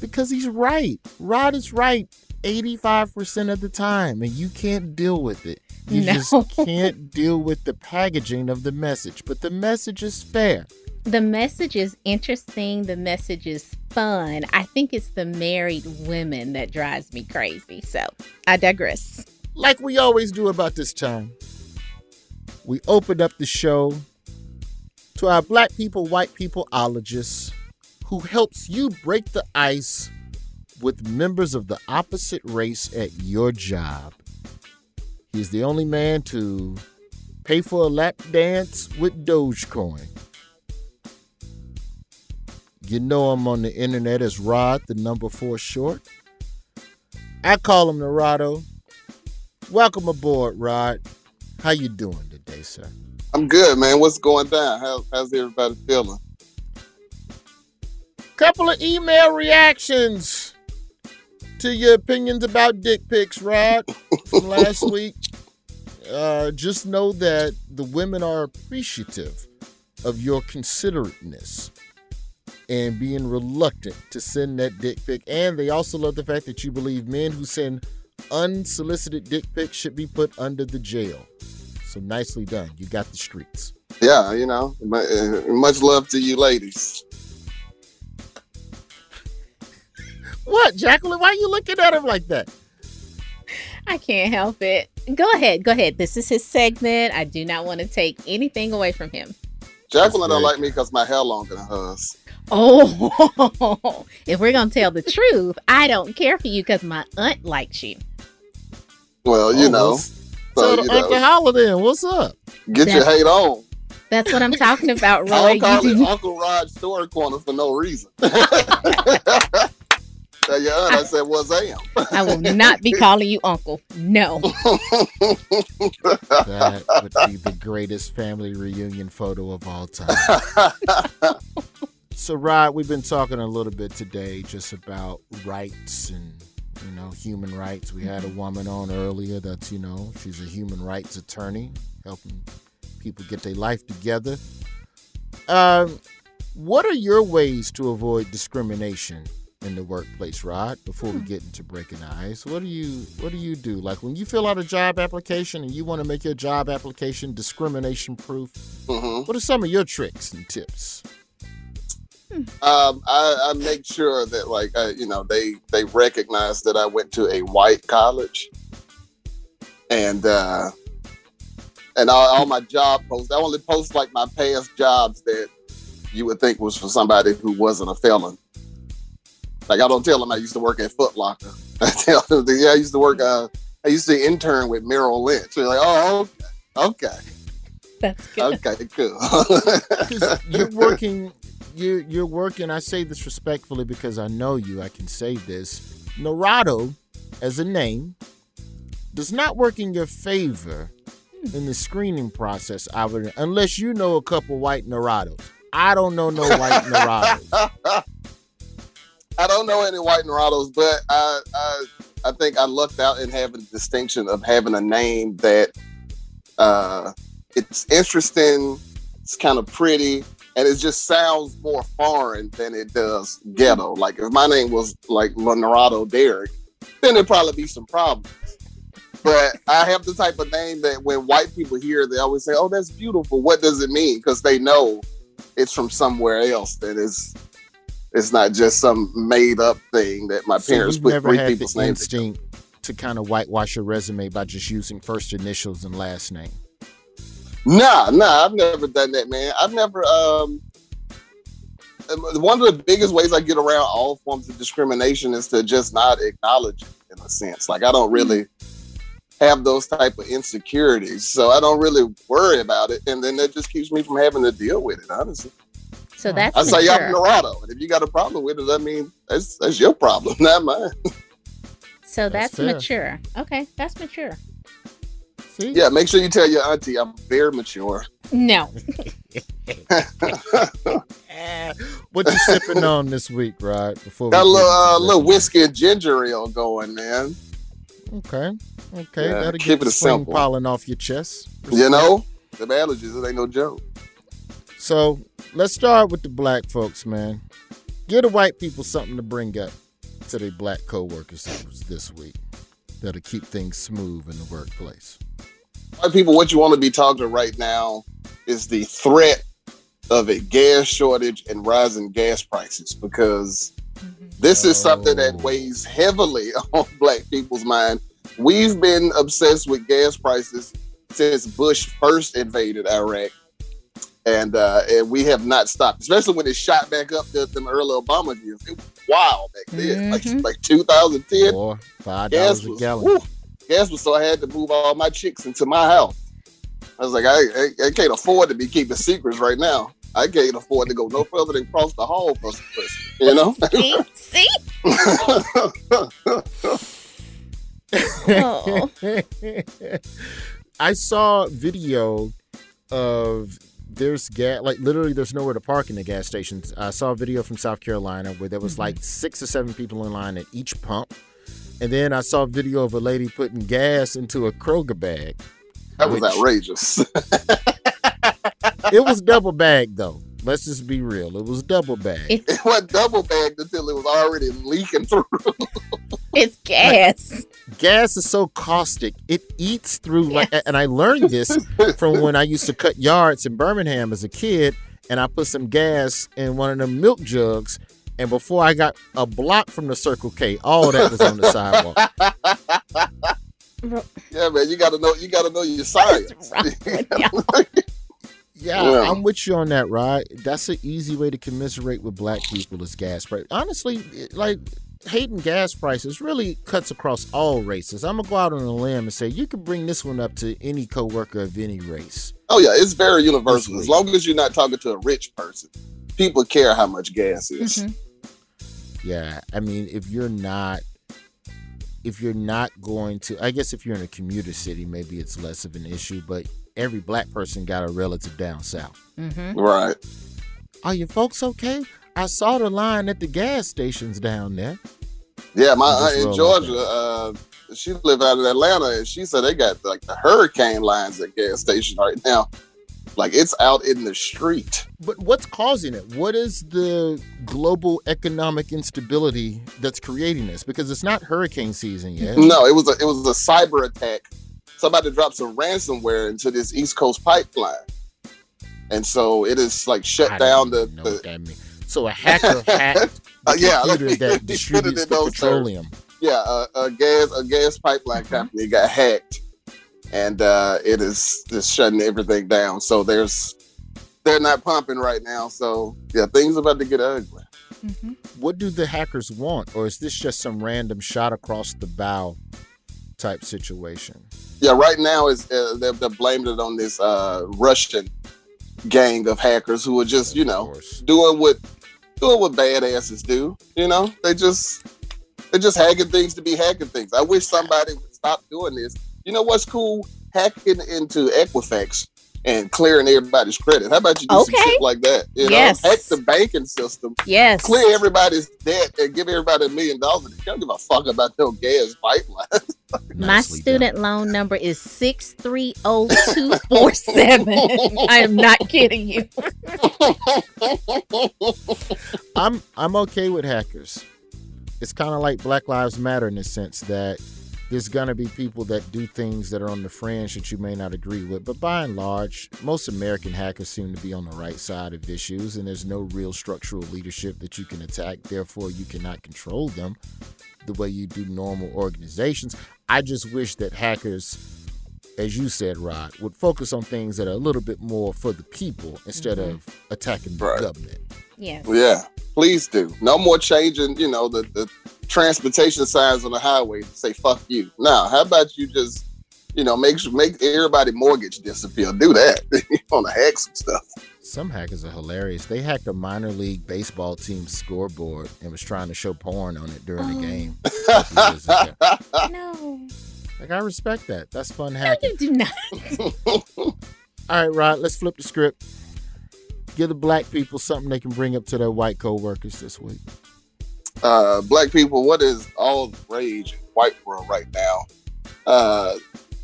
Because he's right. Rod is right 85% of the time, and you can't deal with it. You No. just can't deal with the packaging of the message. But the message is fair. The message is interesting. The message is fun. I think it's the married women that drives me crazy. So I digress. Like we always do about this time, we opened up the show to our black people, white people ologist who helps you break the ice with members of the opposite race at your job. He's the only man to pay for a lap dance with Dogecoin. You know him on the internet as Rod, the number four short. I call him Narado. Welcome aboard, Rod. How you doing today, sir? I'm good, man. What's going down? How, how's everybody feeling? Couple of email reactions to your opinions about dick pics, Rod, from last week. Uh, just know that the women are appreciative of your considerateness and being reluctant to send that dick pic. And they also love the fact that you believe men who send unsolicited dick pics should be put under the jail. So nicely done. You got the streets. Yeah, you know, uh, much love to you ladies. What, Jacqueline? Why are you looking at him like that? I can't help it. Go ahead. Go ahead. This is his segment. I do not want to take anything away from him. Jacqueline don't like me because my hair longer than hers. Oh, if we're going to tell the truth, I don't care for you because my aunt likes you. Well, you Oh, know, what's- so, So, you Uncle know, Holla then, what's up? get your That's- hate on. That's what I'm talking about, I Roy. don't call You- it Uncle Rod Story Corner for no reason. Tell your aunt I said, "What's am?" I will not be calling you uncle. No. That would be the greatest family reunion photo of all time. so, Rod, we've been talking a little bit today just about rights and you know human rights. We had a woman on earlier that's you know she's a human rights attorney helping people get their life together. Um, what are your ways to avoid discrimination in the workplace, Rod? Before we get into breaking the ice, what do you what do you do? Like when you fill out a job application and you want to make your job application discrimination proof, Mhm. what are some of your tricks and tips? um, I, I make sure that like uh, you know they they recognize that I went to a white college, and uh, and all, all my job posts. I only post like my past jobs that you would think was for somebody who wasn't a felon. Like I don't tell them I used to work at Foot Locker. I tell them, yeah, I used to work. Uh, I used to intern with Merrill Lynch. They're like, oh, okay, okay. That's good. Okay, cool. 'Cause you're working you're you're working i say this respectfully because i know you i can say this narado as a name does not work in your favor in the screening process I would, unless you know a couple white narados i don't know no white narados I don't know any white Nerados, but I, I I think I lucked out in having the distinction of having a name that uh, it's interesting, it's kind of pretty, and it just sounds more foreign than it does ghetto. Like if my name was like Nerado Derek, then there'd probably be some problems. But I have the type of name that when white people hear, they always say, "Oh, that's beautiful." What does it mean? Because they know it's from somewhere else. That is, it's not just some made up thing that my So parents put three people's names. instinct to kind of whitewash your resume by just using first initials and last name Nah, nah, I've never done that, man. I've never. um um, One of the biggest ways I get around all forms of discrimination is to just not acknowledge it, in a sense. Like I don't really have those type of insecurities, so I don't really worry about it, and then that just keeps me from having to deal with it. Honestly, So that's I say I'm mature. Nerado, and if you got a problem with it, I mean that's that's your problem, not mine. So That's that's, mature. Okay, that's mature. See? Yeah, make sure you tell your auntie I'm very mature. No. what you sipping on this week right before we Got a little, uh, little whiskey and ginger ale going, man. Okay. Okay. Yeah, That'll keep get it the spring simple. pollen off your chest. You know, the allergies, it ain't no joke. So let's start with the black folks, man. Give the white people something to bring up to their black coworkers this- this week that'll keep things smooth in the workplace. White people, what you want to be talking right now is the threat of a gas shortage and rising gas prices because this is something that oh. weighs heavily on black people's mind. We've been obsessed with gas prices since Bush first invaded Iraq. And uh, and we have not stopped, especially when it shot back up to them early Obama years. It was wild back then, like like 2010. Or five gas dollars a was, gallon. whew, gas was so I had to move all my chicks into my house. I was like, I, I, I can't afford to be keeping secrets right now. I can't afford to go no further than cross the hall for some pussy, you know? See? Oh. I saw video of there's gas like literally there's nowhere to park in the gas stations. I saw a video from South Carolina where there was Mm-hmm. like six or seven people in line at each pump. And then I saw a video of a lady putting gas into a Kroger bag. That was which- outrageous. it was double bagged though. Let's just be real. It was double bagged. it was double bagged until it was already leaking through. It's gas. gas is so caustic it eats through like and i learned this from when i used to cut yards in birmingham as a kid and i put some gas in one of the milk jugs and before i got a block from the circle k all that was on the sidewalk yeah, man, you gotta know you gotta know your science. Yeah Yeah. i'm with you on that right that's an easy way to commiserate with black people is gas price honestly it- like hating gas prices really cuts across all races i'm gonna go out on a limb and say you can bring this one up to any coworker of any race Oh yeah, it's very universal. As long as you're not talking to a rich person, people care how much gas is. Mm-hmm. Yeah, I mean, if you're not, if you're not going to, I guess if you're in a commuter city, maybe it's less of an issue. But every black person got a relative down south. Mm-hmm. Right. Are your folks okay? I saw the line at the gas stations down there. Yeah, my aunt in Georgia, uh, she lived out in Atlanta, and she said they got like the hurricane lines at gas stations right now. Like it's out in the street. But what's causing it? What is the global economic instability that's creating this? Because it's not hurricane season yet. No, it was a it was a cyber attack. Somebody dropped some ransomware into this East Coast pipeline, and so it is like shut I down don't the. know the what that. So a hacker hacked the Uh, yeah, computer that it distributes the those terms. petroleum. yeah, a, a gas a gas pipeline company got hacked, and uh, it is just shutting everything down. So there's they're not pumping right now. So yeah, things about to get ugly. Mm-hmm. What do the hackers want, or is this just some random shot across the bow type situation? Yeah, right now is uh, they're, they're blamed it on this uh, Russian gang of hackers who are just you know doing what doing what badasses do. You know, they just they're just hacking things to be hacking things. I wish somebody would stop doing this. You know what's cool? Hacking into Equifax and clearing everybody's credit. How about you do okay. some shit like that? You know, yes. hack the banking system. Yes. Clear everybody's debt and give everybody a million dollars. Don't give a fuck about no gas pipeline. My student done. loan number is six three zero two four seven. I am not kidding you. I'm I'm okay with hackers. It's kind of like Black Lives Matter in the sense that there's going to be people that do things that are on the fringe that you may not agree with. But by and large, most American hackers seem to be on the right side of issues, and there's no real structural leadership that you can attack. Therefore, you cannot control them the way you do normal organizations. I just wish that hackers, as you said, Rod, would focus on things that are a little bit more for the people instead mm-hmm. of attacking the right. government. Yeah. Yeah. Please do. No more changing, you know, the, the transportation signs on the highway to say fuck you. Now, how about you just, you know, make make everybody mortgage disappear. Do that. you want to hack some stuff. Some hackers are hilarious. They hacked a minor league baseball team's scoreboard and was trying to show porn on it during oh. the game. no. Like I respect that. That's fun hacking. No, you do not. All right, Rod, let's flip the script give the black people something they can bring up to their white co-workers this week. Uh, black people, what is all the rage in white world right now? Uh,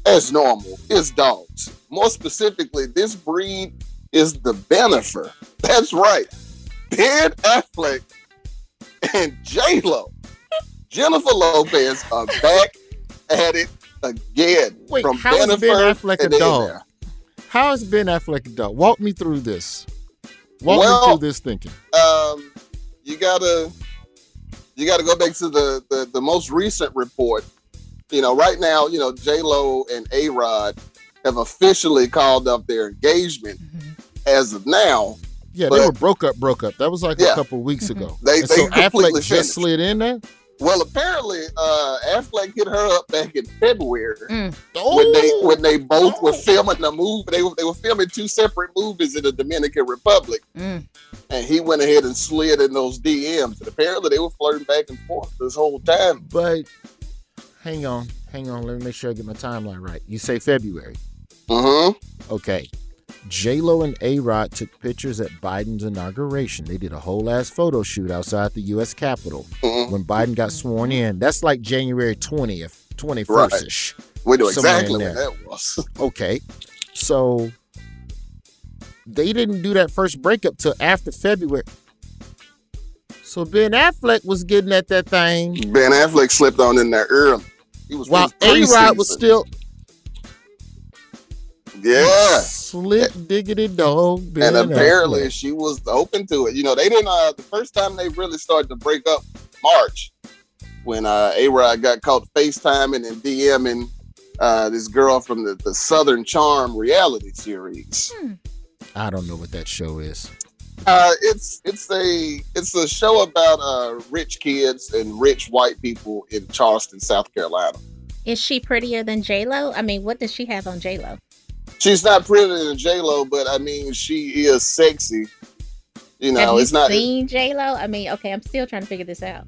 as normal, is dogs. More specifically, this breed is the Bennifer. That's right. Ben Affleck and J Lo, Jennifer Lopez are back at it again. Wait, from how Bennifer is Ben Affleck a dog? How is Ben Affleck a dog? Walk me through this. Walk well, me through this thinking. Um, you gotta you gotta go back to the, the the most recent report. You know, right now, you know, J Lo and A Rod have officially called up their engagement mm-hmm. as of now. Yeah, but, they were broke up, broke up. That was like yeah. a couple weeks ago. they, and they so Affleck just slid in there. Well, apparently, uh, Affleck hit her up back in February mm. when they when they both oh. were filming the movie. They were they were filming two separate movies in the Dominican Republic, mm. and he went ahead and slid in those DMs. And apparently, they were flirting back and forth this whole time. But hang on, hang on. Let me make sure I get my timeline right. You say February. Mm-hmm. Okay. J Lo and A Rod took pictures at Biden's inauguration. They did a whole ass photo shoot outside the U.S. Capitol mm-hmm. when Biden got sworn in. That's like January twentieth, twenty first ish. We know exactly when that was. okay, so they didn't do that first breakup till after February. So Ben Affleck was getting at that thing. Ben Affleck slipped on in there early. He was while A Rod was still yeah. Slick diggity dog. And apparently she was open to it. You know, they didn't uh the first time they really started to break up March when uh A Rod got caught FaceTiming and DMing uh this girl from the, the Southern Charm reality series. Hmm. I don't know what that show is. Uh, it's it's a it's a show about uh, rich kids and rich white people in Charleston, South Carolina. Is she prettier than J Lo? I mean, what does she have on J Lo? She's not prettier than J Lo, but I mean, she is sexy. You know, Have you it's not seen J Lo. I mean, okay, I'm still trying to figure this out.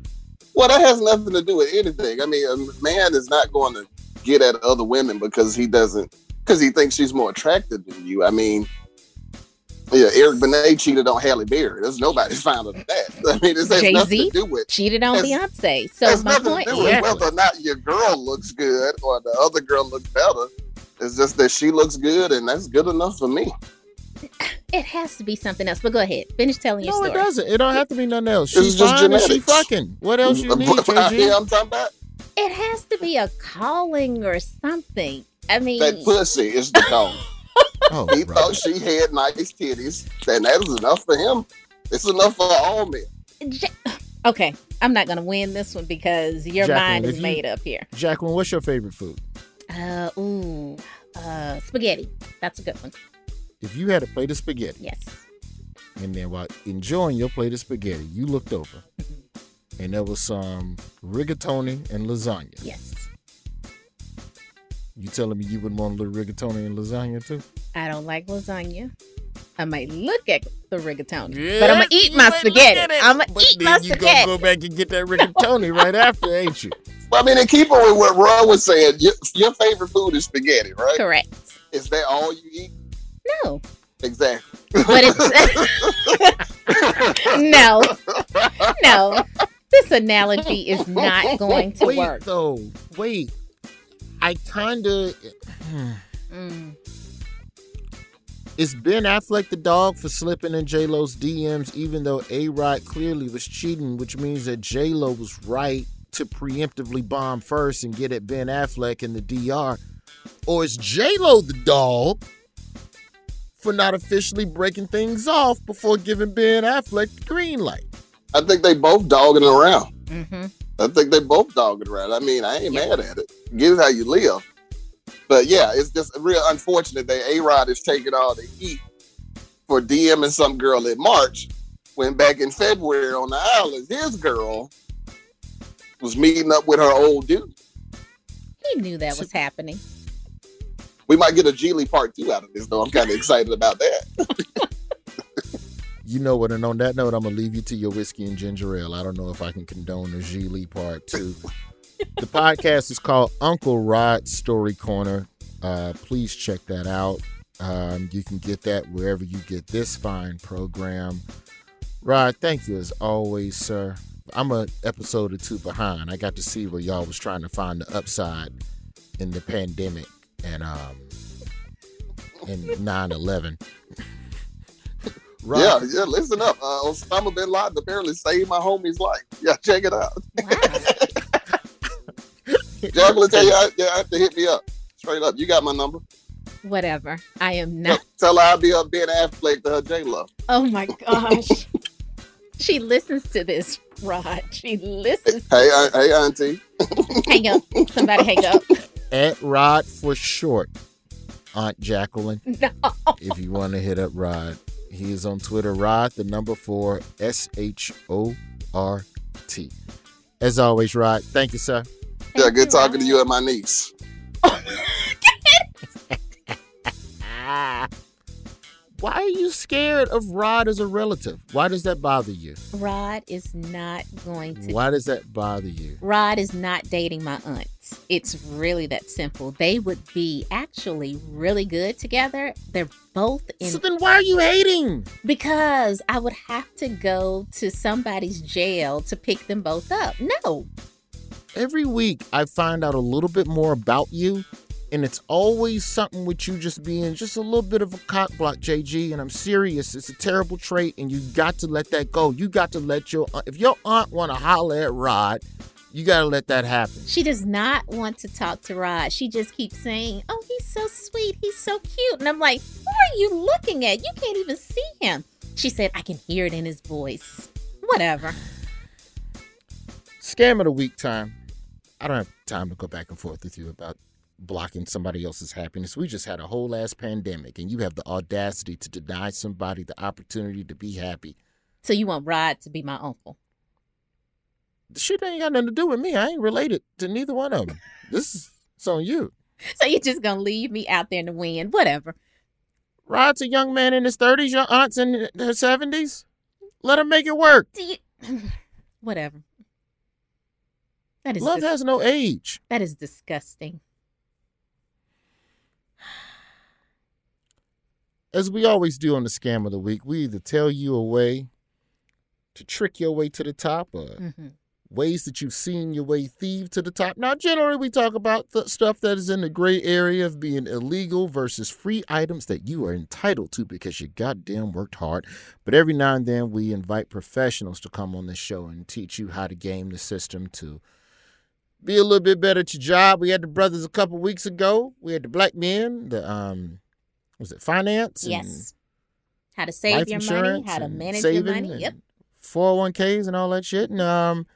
Well, that has nothing to do with anything. I mean, a man is not going to get at other women because he doesn't because he thinks she's more attractive than you. I mean, yeah, Eric Benet cheated on Halle Berry. There's nobody found out that. I mean, this has Jay-Z nothing to do with cheated on Beyonce. So my point is whether or not your girl looks good or the other girl looks better. It's just that she looks good, and that's good enough for me. It has to be something else. But go ahead, finish telling your no, story. No, it doesn't. It don't have to be nothing else. She's just fine genetics. she fucking. What else you need, yeah, I'm talking about. It has to be a calling or something. I mean, that pussy is the calling. oh, he right. thought she had nice titties, and that was enough for him. It's enough for all men. Okay, I'm not gonna win this one because your Jacqueline, mind is made up here. Jacqueline, what's your favorite food? Uh, ooh, Uh, spaghetti. That's a good one. If you had a plate of spaghetti, Yes. and then while enjoying your plate of spaghetti, you looked over, and there was some rigatoni and lasagna. Yes. You telling me you wouldn't want a little rigatoni and lasagna too? I don't like lasagna. I might look at the rigatoni, Yeah, but I'm gonna eat my spaghetti. I'm gonna but eat then my you gonna go back and get that rigatoni right after, ain't you? Well, I mean, and keep on with what Ron was saying. Your, your favorite food is spaghetti, right? Correct. Is that all you eat? No. Exactly. But it's no, no. This analogy is not going to wait, work. Though, wait. I kind of. Mm. Is Ben Affleck the dog for slipping in J Lo's DMs, even though A Rod clearly was cheating, which means that J Lo was right to preemptively bomb first and get at Ben Affleck in the DR? Or is J Lo the dog for not officially breaking things off before giving Ben Affleck the green light? I think they both dogging around. Mm-hmm. I think they both dogging around. I mean, I ain't mad at it. Get it how you live. But yeah, it's just real unfortunate that A Rod is taking all the heat for DMing some girl in March when back in February on the island, his girl was meeting up with her old dude. He knew that was happening. We might get a Gigli part two out of this, though. I'm kind of excited about that. You know what? And on that note, I'm gonna leave you to your whiskey and ginger ale. I don't know if I can condone a Gigli part two. The podcast is called Uncle Rod's Story Corner. Uh, please check that out. Um, you can get that wherever you get this fine program. Rod, thank you as always, sir. I'm an episode or two behind. I got to see where y'all was trying to find the upside in the pandemic and um in 9-11. Rod, Yeah, yeah. Listen up. Uh, Osama bin Laden apparently saved my homie's life. Yeah, check it out. Jacqueline, tell you, I, yeah, I have to hit me up straight up. You got my number. Whatever. I am not. Tell her I'll be up Ben Affleck to her J Lo. Oh my gosh. she listens to this, Rod. She listens. Hey, uh, hey, auntie. hang up. Somebody hang up. at Rod for short, Aunt Jacqueline. No. If you want to hit up Rod, he is on Twitter, Rod, the number four, S H O R T. As always, Rod, thank you, sir. Yeah, good talking to you and my niece. Why are you scared of Rod as a relative? Why does that bother you? Rod is not going to. Why does that bother you? Rod is not dating my aunts. It's really that simple. They would be actually really good together. They're both in. So then why are you hating? Because I would have to go to somebody's jail to pick them both up. No. Every week, I find out a little bit more about you, and it's always something with you just being just a little bit of a cock block, JG. And I'm serious. It's a terrible trait, and you got to let that go. You got to let your uh, if your aunt want to holler at Rod, you got to let that happen. She does not want to talk to Rod. She just keeps saying, Oh, he's so sweet. He's so cute. And I'm like, Who are you looking at? You can't even see him. She said, I can hear it in his voice. Whatever. Scam of the week time. I don't have time to go back and forth with you about blocking somebody else's happiness. We just had a whole ass pandemic, and you have the audacity to deny somebody the opportunity to be happy. So you want Rod to be my uncle? The shit ain't got nothing to do with me. I ain't related to neither one of them. This is it's on you. So you're just gonna leave me out there in the wind? Whatever. Rod's a young man in his thirties. Your aunt's in her seventies. Let him make it work. Do you... Whatever. That is Love dis- has no age. That is disgusting. As we always do on the scam of the week, we either tell you a way to trick your way to the top or Mhm. ways that you've seen your way thieve to the top. Now, generally, we talk about the stuff that is in the gray area of being illegal versus free items that you are entitled to because you goddamn worked hard. But every now and then, we invite professionals to come on the show and teach you how to game the system to be a little bit better at your job. We had the brothers a couple weeks ago. We had the black men, the um, was it finance? and Yes. How to save your money, how to manage your money. Yep. 401ks and all that shit. And um,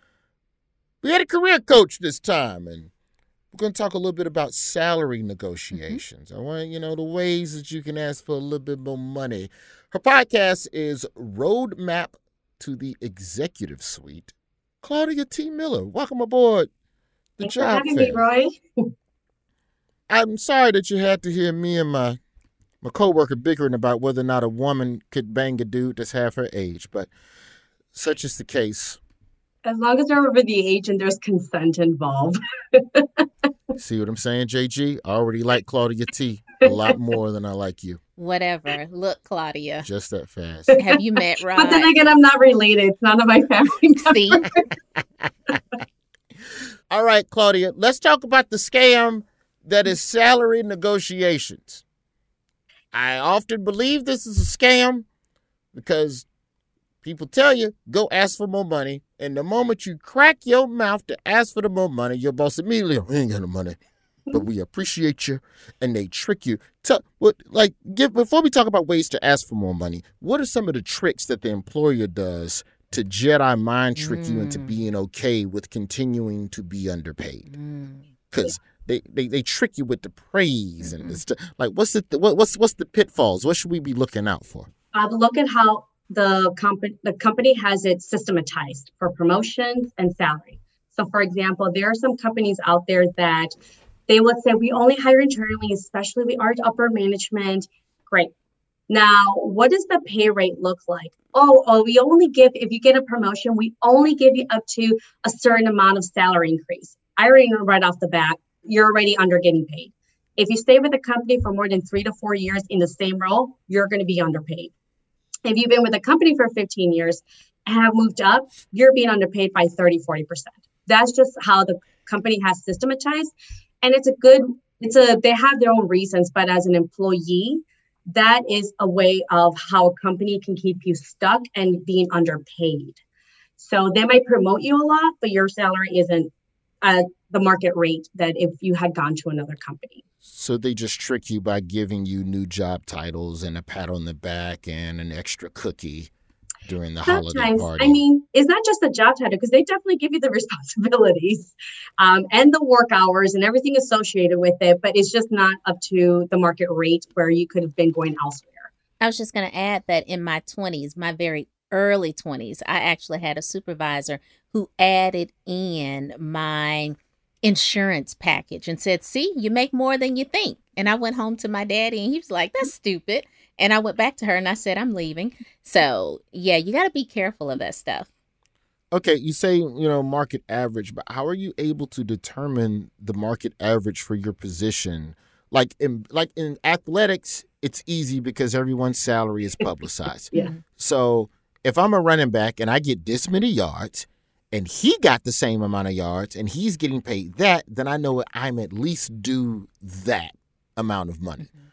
we had a career coach this time, and we're going to talk a little bit about salary negotiations. Mm-hmm. I want you know the ways that you can ask for a little bit more money. Her podcast is Roadmap to the Executive Suite. Claudia T. Miller, welcome aboard the Thanks job for having me. Roy. I'm sorry that you had to hear me and my my coworker bickering about whether or not a woman could bang a dude that's half her age, but such is the case. As long as they're over the age and there's consent involved. See what I'm saying, JG? I already like Claudia T a lot more than I like you. Whatever. Look, Claudia. Just that fast. Have you met Rod? But then again, I'm not related. It's none of my family See? All right, Claudia, let's talk about the scam that is salary negotiations. I often believe this is a scam because people tell you, go ask for more money. And the moment you crack your mouth to ask for the more money, your boss immediately, oh, we ain't got no money, but we appreciate you. And they trick you. Tell, what, like, give, before we talk about ways to ask for more money, what are some of the tricks that the employer does to Jedi mind trick you into mm. being okay with continuing to be underpaid? Mm. Because they, they, they trick you with the praise and the mm-hmm. stuff. Like, what's the what, what's what's the pitfalls? What should we be looking out for? Uh, look at how the company the company has it systematized for promotions and salary. So, for example, there are some companies out there that they would say we only hire internally, especially we aren't upper management. Great. Now, what does the pay rate look like? Oh, oh, we only give if you get a promotion, we only give you up to a certain amount of salary increase. I already know right off the bat, you're already under getting paid. If you stay with a company for more than three to four years in the same role, you're going to be underpaid. If you've been with a company for 15 years and have moved up, you're being underpaid by 30, 40%. That's just how the company has systematized. And it's a good, it's a, they have their own reasons, but as an employee, that is a way of how a company can keep you stuck and being underpaid. So they might promote you a lot, but your salary isn't at the market rate that if you had gone to another company. So they just trick you by giving you new job titles and a pat on the back and an extra cookie during the holiday Sometimes, party. I mean, it's not just the job title because they definitely give you the responsibilities um, and the work hours and everything associated with it, but it's just not up to the market rate where you could have been going elsewhere. I was just going to add that in my 20s, my very early 20s, I actually had a supervisor who added in my insurance package and said, See, you make more than you think. And I went home to my daddy and he was like, That's stupid. And I went back to her and I said, I'm leaving. So, yeah, you got to be careful of that stuff. Okay, you say, you know, market average, but how are you able to determine the market average for your position? Like in like in athletics, it's easy because everyone's salary is publicized. yeah. So if I'm a running back and I get this many yards and he got the same amount of yards and he's getting paid that, then I know I'm at least due that amount of money. Mm-hmm.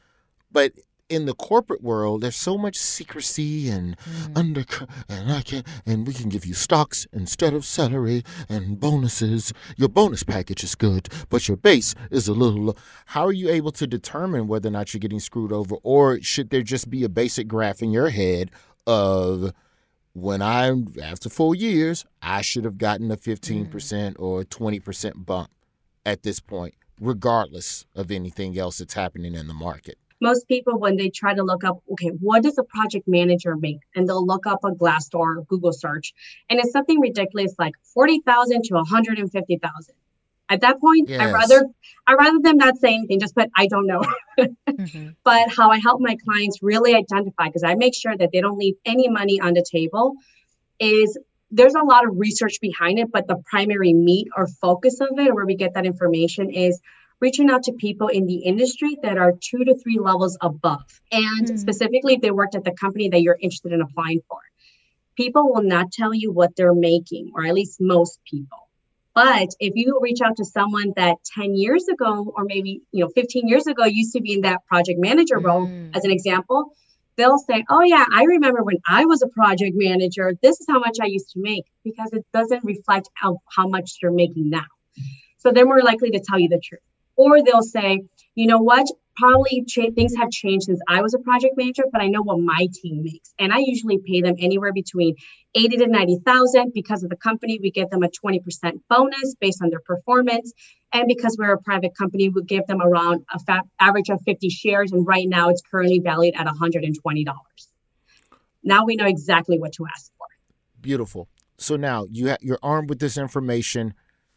But in the corporate world, there's so much secrecy and mm. under and I can and we can give you stocks instead of salary and bonuses. Your bonus package is good, but your base is a little low. How are you able to determine whether or not you're getting screwed over, or should there just be a basic graph in your head of when I after four years, I should have gotten a 15% mm. or 20% bump at this point, regardless of anything else that's happening in the market. Most people when they try to look up okay what does a project manager make? And they'll look up a glassdoor or google search and it's something ridiculous like 40000 to 150000 at that point i rather i rather them not say anything just put i don't know. Mm-hmm. But how i help my clients really identify because i make sure that they don't leave any money on the table is there's a lot of research behind it but the primary meat or focus of it where we get that information is reaching out to people in the industry that are two to three levels above. And hmm. specifically, if they worked at the company that you're interested in applying for. People will not tell you what they're making, or at least most people. But if you reach out to someone that 10 years ago, or maybe you know 15 years ago, used to be in that project manager role, hmm. as an example, they'll say, "Oh yeah, I remember when I was a project manager. This is how much I used to make," because it doesn't reflect how, how much you're making now. So they're more likely to tell you the truth. Or they'll say, you know what? probably things have changed since I was a project manager, but I know what my team makes, and I usually pay them anywhere between eighty to ninety thousand. Because of the company, we give them a twenty percent bonus based on their performance, and because we're a private company, we give them around a fa- average of fifty shares, and right now it's currently valued at one hundred and twenty dollars. Now we know exactly what to ask for. Beautiful. So now you ha- you're armed with this information.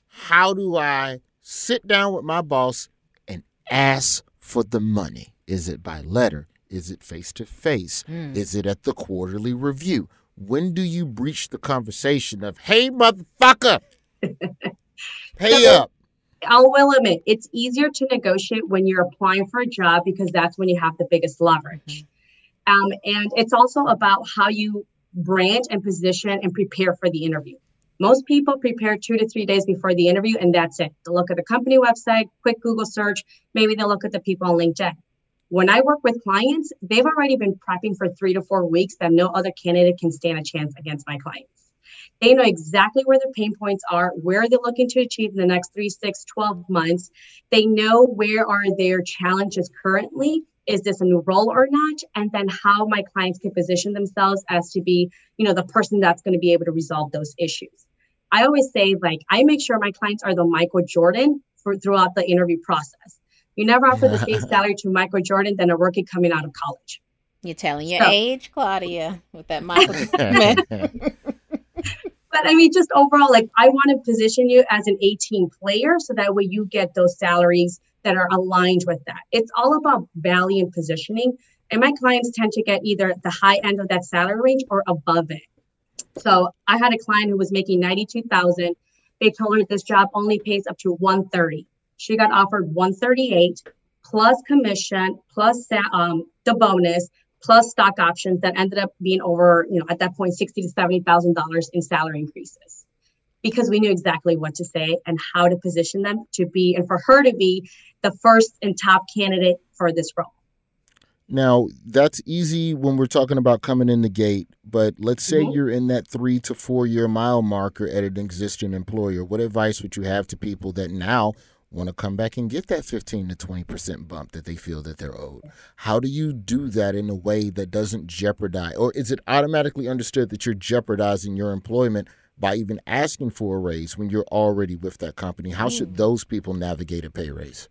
How do I sit down with my boss and ask for the money? Is it by letter? Is it face to face? Is it at the quarterly review? When do you breach the conversation of, hey, motherfucker, pay So- up? I will admit it's easier to negotiate when you're applying for a job because that's when you have the biggest leverage. Um, and it's also about how you brand and position and prepare for the interview. Most people prepare two to three days before the interview, and that's it. They'll look at the company website, quick Google search, maybe they'll look at the people on LinkedIn. When I work with clients, they've already been prepping for three to four weeks that no other candidate can stand a chance against my clients. They know exactly where their pain points are, where they're looking to achieve in the next three, six, 12 months. They know where are their challenges currently. Is this a new role or not? And then how my clients can position themselves as to be, you know, the person that's going to be able to resolve those issues. I always say, like, I make sure my clients are the Michael Jordan for throughout the interview process. You never offer the same salary to Michael Jordan than a rookie coming out of college. You're telling your So- age, Claudia, with that Michael. But I mean, just overall, like I want to position you as an 18 player so that way you get those salaries that are aligned with that. It's all about value and positioning. And my clients tend to get either the high end of that salary range or above it. So I had a client who was making 92,000. They told her this job only pays up to 130. She got offered 138 plus commission plus um, the bonus plus stock options that ended up being over, you know, at that point, sixty to seventy thousand dollars in salary increases, because we knew exactly what to say and how to position them to be, and for her to be the first and top candidate for this role. Now, that's easy when we're talking about coming in the gate, but let's say Mhm. you're in that three to four year mile marker at an existing employer. What advice would you have to people that now want to come back and get that 15 to 20% bump that they feel that they're owed? How do you do that in a way that doesn't jeopardize, or is it automatically understood that you're jeopardizing your employment by even asking for a raise when you're already with that company? How should those people navigate a pay raise?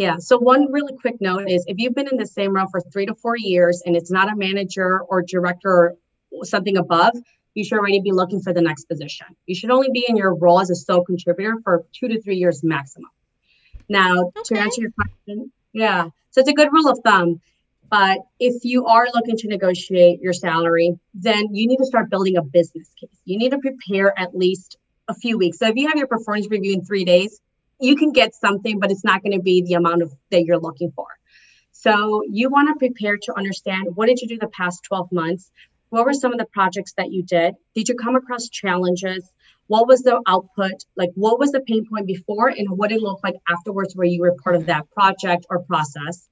Yeah. So one really quick note is if you've been in the same role for three to four years and it's not a manager or director or something above, you should already be looking for the next position. You should only be in your role as a sole contributor for two to three years maximum. Now, to answer your question, yeah. So it's a good rule of thumb. But if you are looking to negotiate your salary, then you need to start building a business case. You need to prepare at least a few weeks. So if you have your performance review in three days, you can get something, but it's not going to be the amount of that you're looking for. So you want to prepare to understand what did you do the past 12 months? What were some of the projects that you did? Did you come across challenges? What was the output? Like what was the pain point before and what it look like afterwards where you were part of that project or process?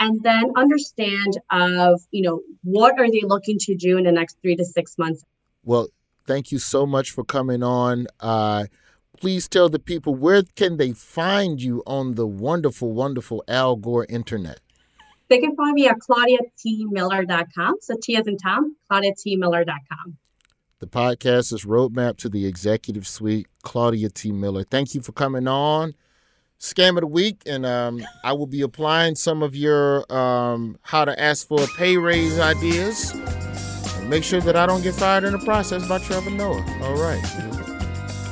And then understand of, you know, what are they looking to do in the next three to six months? Well, thank you so much for coming on. Uh, please tell the people where can they find you on the wonderful, wonderful Al Gore internet. They can find me at claudiatmiller.com. So T as in Tom, claudiatmiller.com. The podcast is Roadmap to the Executive Suite. Claudia T. Miller, thank you for coming on. Scam of the week, and um, I will be applying some of your um, how to ask for a pay raise ideas. And make sure that I don't get fired in the process by Trevor Noah. All right.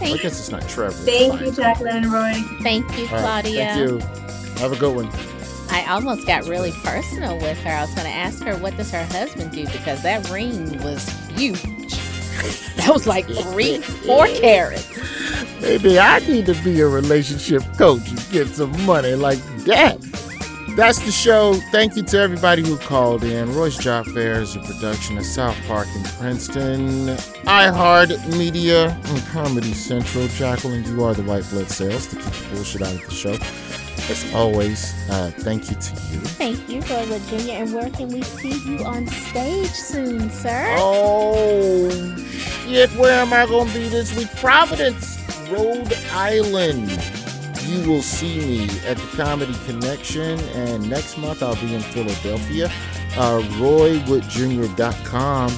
I guess it's not Trevor. Thank you, Jacqueline and Roy. thank you, All right, Claudia. Thank you. Have a good one. I almost got really personal with her. I was going to ask her what does her husband do because that ring was huge. That was like three, four carats. Maybe I need to be a relationship coach and get some money like that. That's the show. Thank you to everybody who called in. Roy's Job Fair is a production of South Park in Princeton, iHeart Media, and Comedy Central. Jacqueline, you are the white blood cells to keep the bullshit out of the show. As always, uh, thank you to you. Thank you, Roy Virginia. And where can we see you on stage soon, sir? Oh, shit. Where am I going to be this week? Providence, Rhode Island. You will see me at the Comedy Connection, and next month I'll be in Philadelphia. Uh, RoyWoodJr.com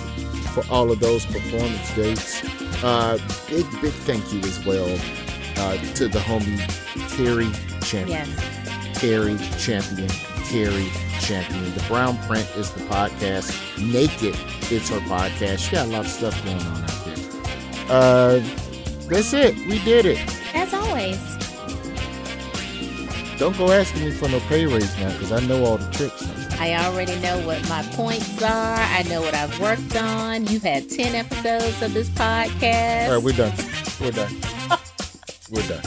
for all of those performance dates. Uh, big, big thank you as well uh, to the homie Cari Champion. Yes. Cari Champion. Cari Champion. The Brown Print is the podcast. Naked is her podcast. She got a lot of stuff going on out there. Uh, that's it. We did it. As always. Don't go asking me for no pay raise now because I know all the tricks. I already know what my points are. I know what I've worked on. You've had 10 episodes of this podcast. All right, we're done. We're done. we're done.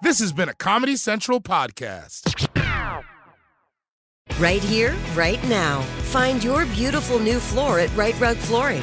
This has been a Comedy Central podcast. Right here, right now. Find your beautiful new floor at Rite Rug Flooring.